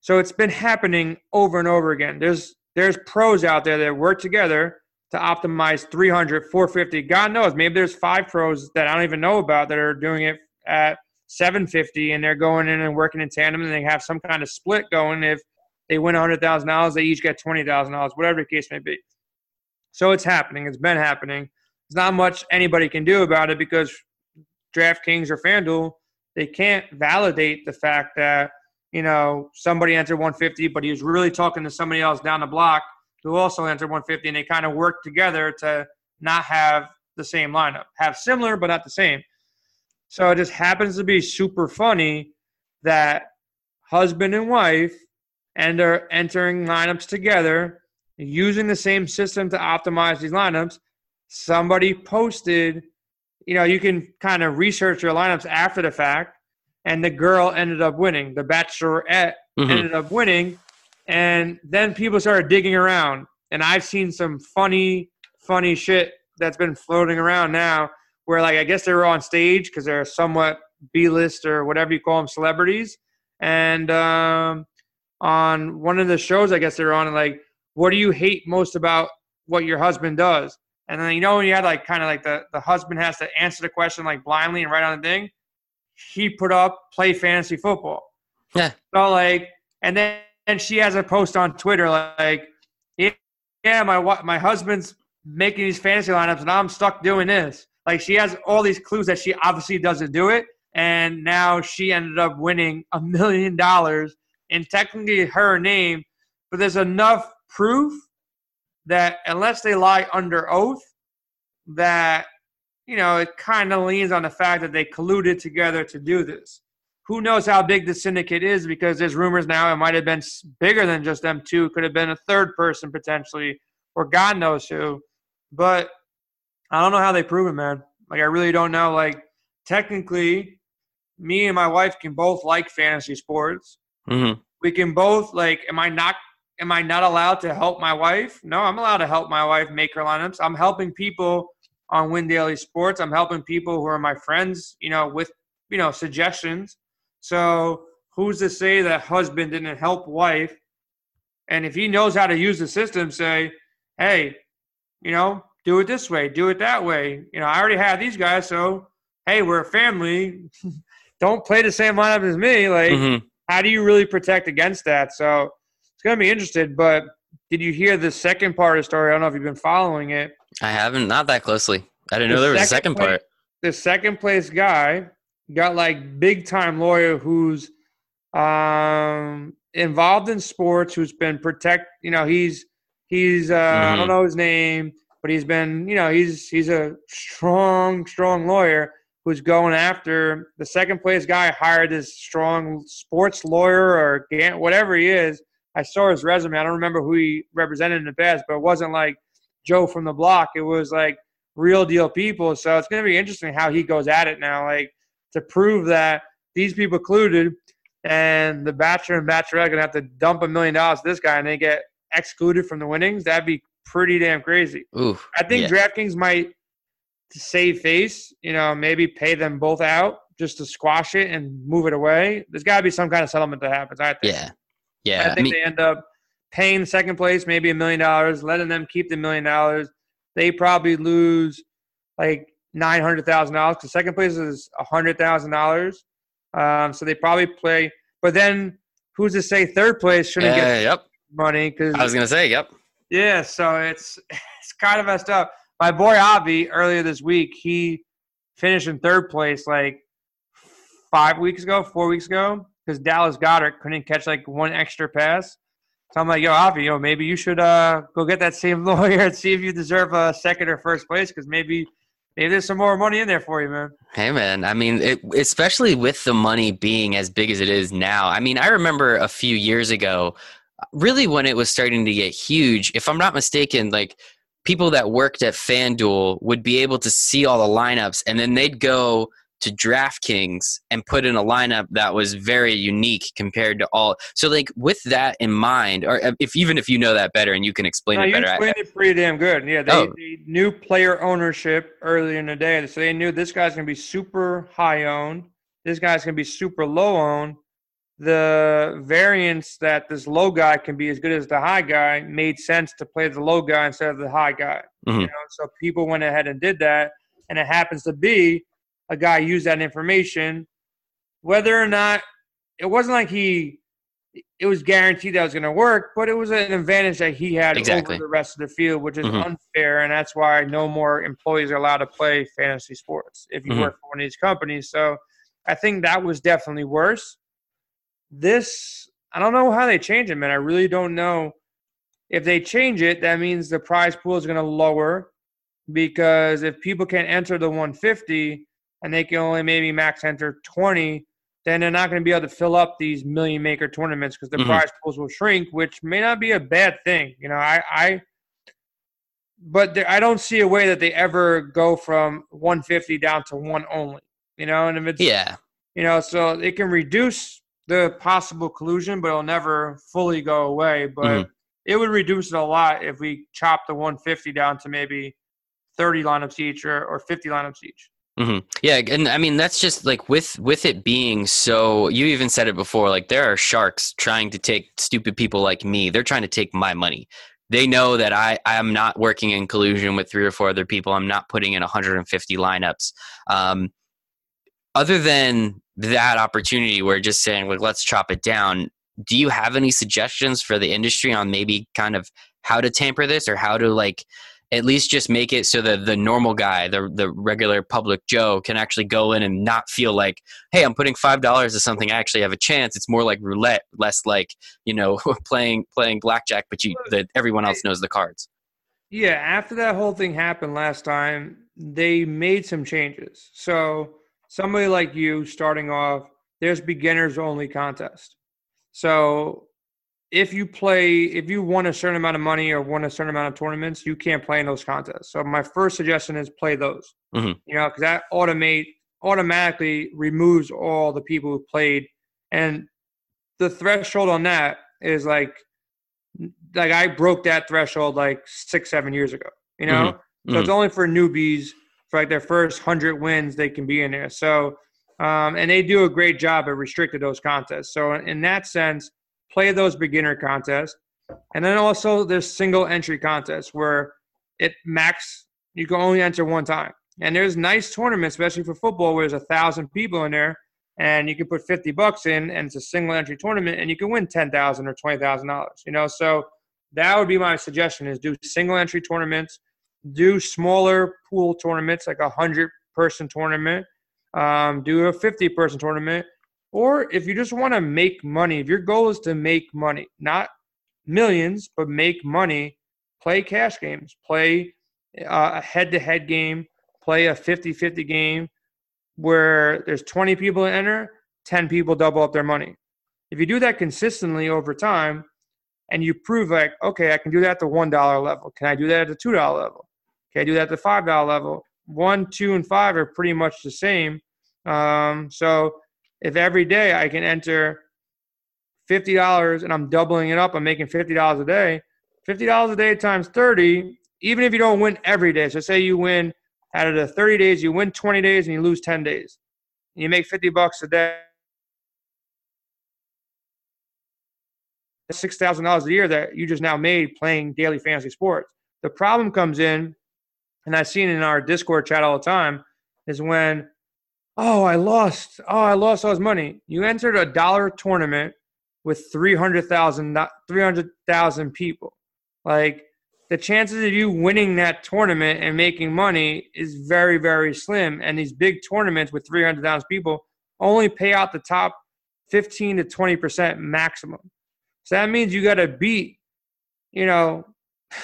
[SPEAKER 2] So it's been happening over and over again. There's there's pros out there that work together to optimize 300, 450. God knows, maybe there's five pros that I don't even know about that are doing it at 750 and they're going in and working in tandem and they have some kind of split going. If they win $100,000, they each get $20,000, whatever the case may be. So it's happening. It's been happening. There's not much anybody can do about it because DraftKings or FanDuel, they can't validate the fact that, you know, somebody entered 150, but he was really talking to somebody else down the block who also entered 150, and they kind of work together to not have the same lineup. Have similar, but not the same. So it just happens to be super funny that husband and wife and are entering lineups together using the same system to optimize these lineups. Somebody posted, you know, you can kind of research your lineups after the fact, and the girl ended up winning. The bachelorette mm-hmm. ended up winning, and then people started digging around. And I've seen some funny, funny shit that's been floating around now where like I guess they were on stage because they're somewhat B-list or whatever you call them celebrities, and um, on one of the shows I guess they were on like, what do you hate most about what your husband does? And then you know when you had like kind of like the the husband has to answer the question like blindly and write on the thing. He put up play fantasy football.
[SPEAKER 1] Yeah.
[SPEAKER 2] So like, and then and she has a post on Twitter like, yeah, my my husband's making these fantasy lineups and I'm stuck doing this. Like she has all these clues that she obviously doesn't do it, and now she ended up winning a million dollars in technically her name. But there's enough proof that unless they lie under oath, that you know it kind of leans on the fact that they colluded together to do this. Who knows how big the syndicate is? Because there's rumors now it might have been bigger than just them two. Could have been a third person potentially, or God knows who. But I don't know how they prove it, man. Like I really don't know. Like technically, me and my wife can both like fantasy sports.
[SPEAKER 1] Mm-hmm.
[SPEAKER 2] We can both like. Am I not? Am I not allowed to help my wife? No, I'm allowed to help my wife make her lineups. I'm helping people on Win Daily Sports. I'm helping people who are my friends. You know, with you know suggestions. So who's to say that husband didn't help wife? And if he knows how to use the system, say, hey, you know, do it this way, do it that way. You know, I already have these guys, so hey, we're a family. Don't play the same lineup as me. Like, mm-hmm. how do you really protect against that? So it's gonna be interested. But did you hear the second part of the story? I don't know if you've been following it.
[SPEAKER 1] I haven't, not that closely. I didn't the know there was a second place, part.
[SPEAKER 2] The second place guy got like big time lawyer who's um, involved in sports, who's been protect. You know, he's he's uh, mm-hmm. I don't mm-hmm. know his name but he's been, you know, he's he's a strong, strong lawyer who's going after the second place guy hired this strong sports lawyer or whatever he is. I saw his resume. I don't remember who he represented in the past, but it wasn't like Joe from the block. It was like real deal people. So it's going to be interesting how he goes at it now, like to prove that these people colluded and the bachelor and bachelorette are going to have to dump a million dollars to this guy and they get excluded from the winnings. That'd be pretty damn crazy.
[SPEAKER 1] Oof,
[SPEAKER 2] I think yeah. DraftKings might save face, you know, maybe pay them both out just to squash it and move it away. There's got to be some kind of settlement that happens. I think.
[SPEAKER 1] Yeah. Yeah.
[SPEAKER 2] I think I mean, they end up paying second place maybe a million dollars, letting them keep the million dollars. They probably lose like nine hundred thousand dollars because second place is a hundred thousand dollars. Um, so they probably play, but then who's to say third place shouldn't
[SPEAKER 1] Uh,
[SPEAKER 2] get
[SPEAKER 1] yep.
[SPEAKER 2] money? Because
[SPEAKER 1] I was gonna say, yep.
[SPEAKER 2] yeah, so it's it's kind of messed up. My boy Avi earlier this week, he finished in third place like five weeks ago, four weeks ago, because Dallas Goedert couldn't catch like one extra pass. So I'm like, yo, Avi, yo, maybe you should uh go get that same lawyer and see if you deserve a second or first place, because maybe maybe there's some more money in there for you, man.
[SPEAKER 1] Hey man, I mean, it, especially with the money being as big as it is now. I mean, I remember a few years ago, really when it was starting to get huge. If I'm not mistaken, like people that worked at FanDuel would be able to see all the lineups, and then they'd go to DraftKings and put in a lineup that was very unique compared to all. So, like with that in mind, or if even if you know that better and you can explain
[SPEAKER 2] No,
[SPEAKER 1] it
[SPEAKER 2] you
[SPEAKER 1] better, I-
[SPEAKER 2] explained it pretty damn good. Yeah, they,
[SPEAKER 1] Oh.
[SPEAKER 2] they knew player ownership earlier in the day, so they knew this guy's gonna be super high owned. This guy's gonna be super low owned. The variance that this low guy can be as good as the high guy made sense to play the low guy instead of the high guy.
[SPEAKER 1] Mhm.
[SPEAKER 2] You know, so people went ahead and did that, and it happens to be a guy used that information, whether or not it wasn't like he it was guaranteed that was going to work, but it was an advantage that he had
[SPEAKER 1] Exactly.
[SPEAKER 2] over the rest of the field, which is
[SPEAKER 1] Mhm.
[SPEAKER 2] unfair, and that's why no more employees are allowed to play fantasy sports if you
[SPEAKER 1] Mhm.
[SPEAKER 2] work for one of these companies. So I think that was definitely worse. This I don't know how they change it, man. I really don't know. If they change it, that means the prize pool is going to lower because if people can't enter the 150 and they can only maybe max enter 20, then they're not going to be able to fill up these million maker tournaments because the
[SPEAKER 1] Mhm.
[SPEAKER 2] prize pools will shrink, which may not be a bad thing. You know, I, I but there, I don't see a way that they ever go from 150 down to one only. You know, and if it's
[SPEAKER 1] yeah,
[SPEAKER 2] you know, so it can reduce the possible collusion, but it'll never fully go away. But
[SPEAKER 1] Mhm.
[SPEAKER 2] it would reduce it a lot if we chop the 150 down to maybe 30 lineups each or, or 50 lineups each.
[SPEAKER 1] Hmm Yeah, and I mean that's just like with with it being so. You even said it before. Like there are sharks trying to take stupid people like me. They're trying to take my money. They know that I I am not working in collusion with three or four other people. I'm not putting in 150 lineups. Um, other than that opportunity, we're just saying like let's chop it down. Do you have any suggestions for the industry on maybe kind of how to tamper this or how to like at least just make it so that the normal guy, the the regular public Joe, can actually go in and not feel like, hey, I'm putting five dollars to something. I actually have a chance. It's more like roulette, less like you know playing playing blackjack, but you that everyone else knows the cards.
[SPEAKER 2] Yeah, after that whole thing happened last time, they made some changes. So somebody like you starting off, there's beginners only contest. So if you play, if you won a certain amount of money or won a certain amount of tournaments, you can't play in those contests. So my first suggestion is play those.
[SPEAKER 1] Mhm.
[SPEAKER 2] You know, because that automate automatically removes all the people who played, and the threshold on that is like, like I broke that threshold like six, seven years ago. You know, so it's only for newbies for like their first hundred wins they can be in there. So, um, and they do a great job at restricted those contests. So in that sense, play those beginner contests, and then also there's single entry contests where it max you can only enter one time. And there's nice tournaments, especially for football, where there's a thousand people in there, and you can put fifty bucks in, and it's a single entry tournament, and you can win ten thousand or twenty thousand dollars. You know, so that would be my suggestion: is do single entry tournaments, do smaller pool tournaments, like a hundred person tournament, um, do a fifty person tournament, or if you just want to make money, if your goal is to make money, not millions, but make money, play cash games, play uh, a head to head game, play a 50 50 game where there's 20 people to enter, 10 people double up their money. If you do that consistently over time and you prove, like, okay, I can do that at the $1 level, can I do that at the $2 level? Can I do that at the $5 level? One, two, and five are pretty much the same. Um, so if every day I can enter $50 and I'm doubling it up, I'm making $50 a day. $50 a day times 30, even if you don't win every day. So say you win out of the 30 days, you win 20 days and you lose 10 days. You make 50 bucks a day. $6,000 a year that you just now made playing daily fantasy sports. The problem comes in, and I've seen in our Discord chat all the time, is when, oh, I lost. Oh, I lost all this money. You entered a dollar tournament with 300,000 300,000 people. Like the chances of you winning that tournament and making money is very, very slim. And these big tournaments with 300,000 people only pay out the top 15 to 20% maximum. So that means you got to beat, you know,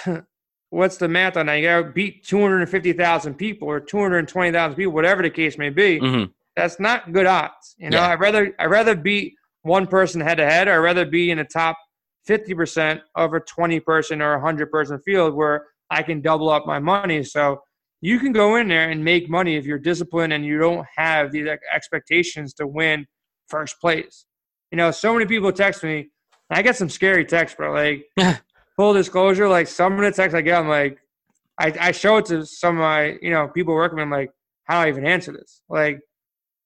[SPEAKER 2] what's the math on that? You got to beat 250,000 people or 220,000 people, whatever the case may be. Mm-hmm. That's not good odds. You know, yeah. I'd rather I'd rather beat one person head to head, I'd rather be in the top 50% of a 20 person or 100 person field where I can double up my money. So you can go in there and make money if you're disciplined and you don't have these expectations to win first place. You know, so many people text me. I get some scary texts, bro. Like, full disclosure, like some of the texts I get, I'm like, I, I show it to some of my, you know, people working with me. I'm like, how do I even answer this? Like,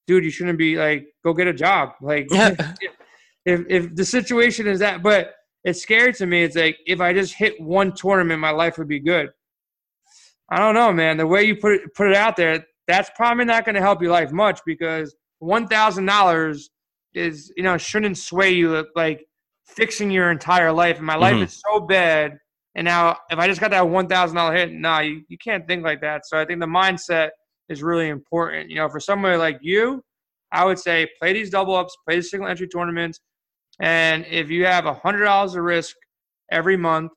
[SPEAKER 2] dude, you shouldn't be like, go get a job. Like, if, if the situation is that, but it's scary to me. It's like if I just hit one tournament, my life would be good. I don't know, man. The way you put it put it out there, that's probably not going to help your life much because one thousand dollars is you know shouldn't sway you like fixing your entire life. And my life mm-hmm. is so bad, and now if I just got that one thousand dollar hit, nah, you, you can't think like that. So I think the mindset is really important. You know, for somebody like you, I would say play these double ups, play the single entry tournaments, and if you have $100 of risk every month,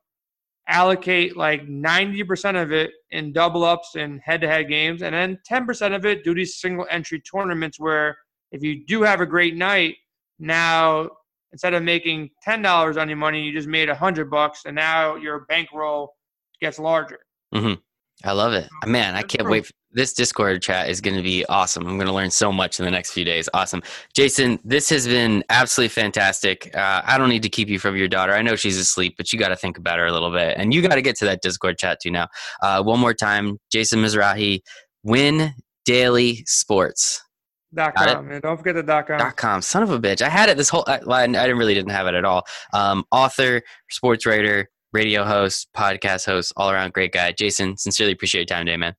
[SPEAKER 2] allocate like 90% of it in double ups and head to head games, and then 10% of it do these single entry tournaments where if you do have a great night, now instead of making $10 on your money, you just made a 100 bucks, and now your bankroll gets larger.
[SPEAKER 1] Mm-hmm. I love it. Man, I can't wait. This Discord chat is going to be awesome. I'm going to learn so much in the next few days. Awesome. Jason, this has been absolutely fantastic. Uh, I don't need to keep you from your daughter. I know she's asleep, but you got to think about her a little bit. And you got to get to that Discord chat too now. Uh, one more time Jason Mizrahi, Win Daily Sports.
[SPEAKER 2] Dot com, man. Don't forget the dot com.
[SPEAKER 1] Dot com. Son of a bitch. I had it this whole. I, I didn't really didn't have it at all. Um, author, sports writer, radio host, podcast host, all around great guy. Jason, sincerely appreciate your time today, man.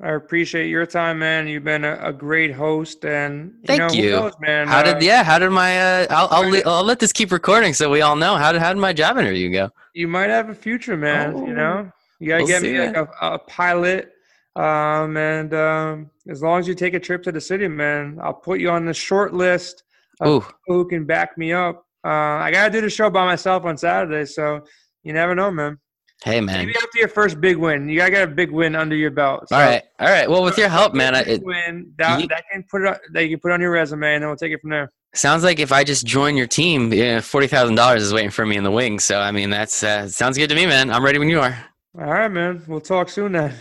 [SPEAKER 2] I appreciate your time, man. You've been a, a great host, and you
[SPEAKER 1] thank
[SPEAKER 2] know,
[SPEAKER 1] you,
[SPEAKER 2] knows, man.
[SPEAKER 1] How uh, did yeah? How did my uh, I'll I'll, I'll, let this keep recording so we all know how did how did my job interview go?
[SPEAKER 2] You might have a future, man. Oh, you know, you gotta we'll get me like a, a, pilot, um, and um, as long as you take a trip to the city, man, I'll put you on the short list of who can back me up. Uh, I gotta do the show by myself on Saturday, so you never know, man.
[SPEAKER 1] Hey man,
[SPEAKER 2] maybe after your first big win, you gotta get a big win under your belt.
[SPEAKER 1] So, all right, all right. Well, with your help, man, I,
[SPEAKER 2] it, win that, you, that can put it that you can put on your resume, and then we'll take it from there.
[SPEAKER 1] Sounds like if I just join your team, yeah, forty thousand dollars is waiting for me in the wings. So I mean, that's uh, sounds good to me, man. I'm ready when you are.
[SPEAKER 2] All right, man. We'll talk soon then.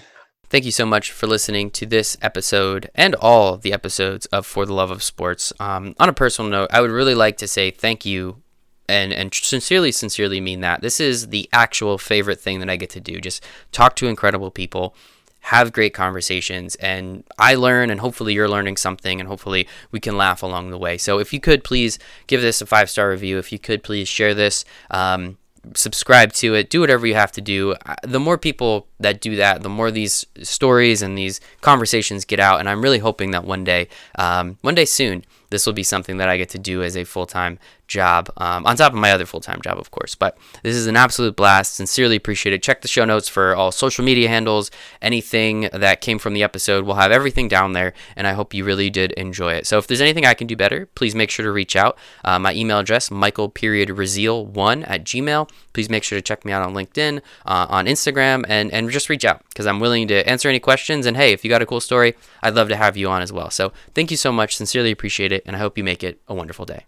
[SPEAKER 1] Thank you so much for listening to this episode and all the episodes of For the Love of Sports. Um, on a personal note, I would really like to say thank you and and sincerely sincerely mean that this is the actual favorite thing that I get to do just talk to incredible people have great conversations and I learn and hopefully you're learning something and hopefully we can laugh along the way so if you could please give this a five star review if you could please share this um, subscribe to it do whatever you have to do. The more people that do that the more these stories and these conversations get out and i'm really hoping that one day um, one day soon this will be something that I get to do as a full time job, um, on top of my other full time job, of course. But this is an absolute blast. Sincerely appreciate it. Check the show notes for all social media handles, anything that came from the episode. We'll have everything down there, and I hope you really did enjoy it. So if there's anything I can do better, please make sure to reach out. Uh, my email address, Michael period one at Gmail. Please make sure to check me out on LinkedIn, uh, on Instagram, and, and just reach out because I'm willing to answer any questions. And hey, if you got a cool story, I'd love to have you on as well. So thank you so much. Sincerely appreciate it, and I hope you make it a wonderful day.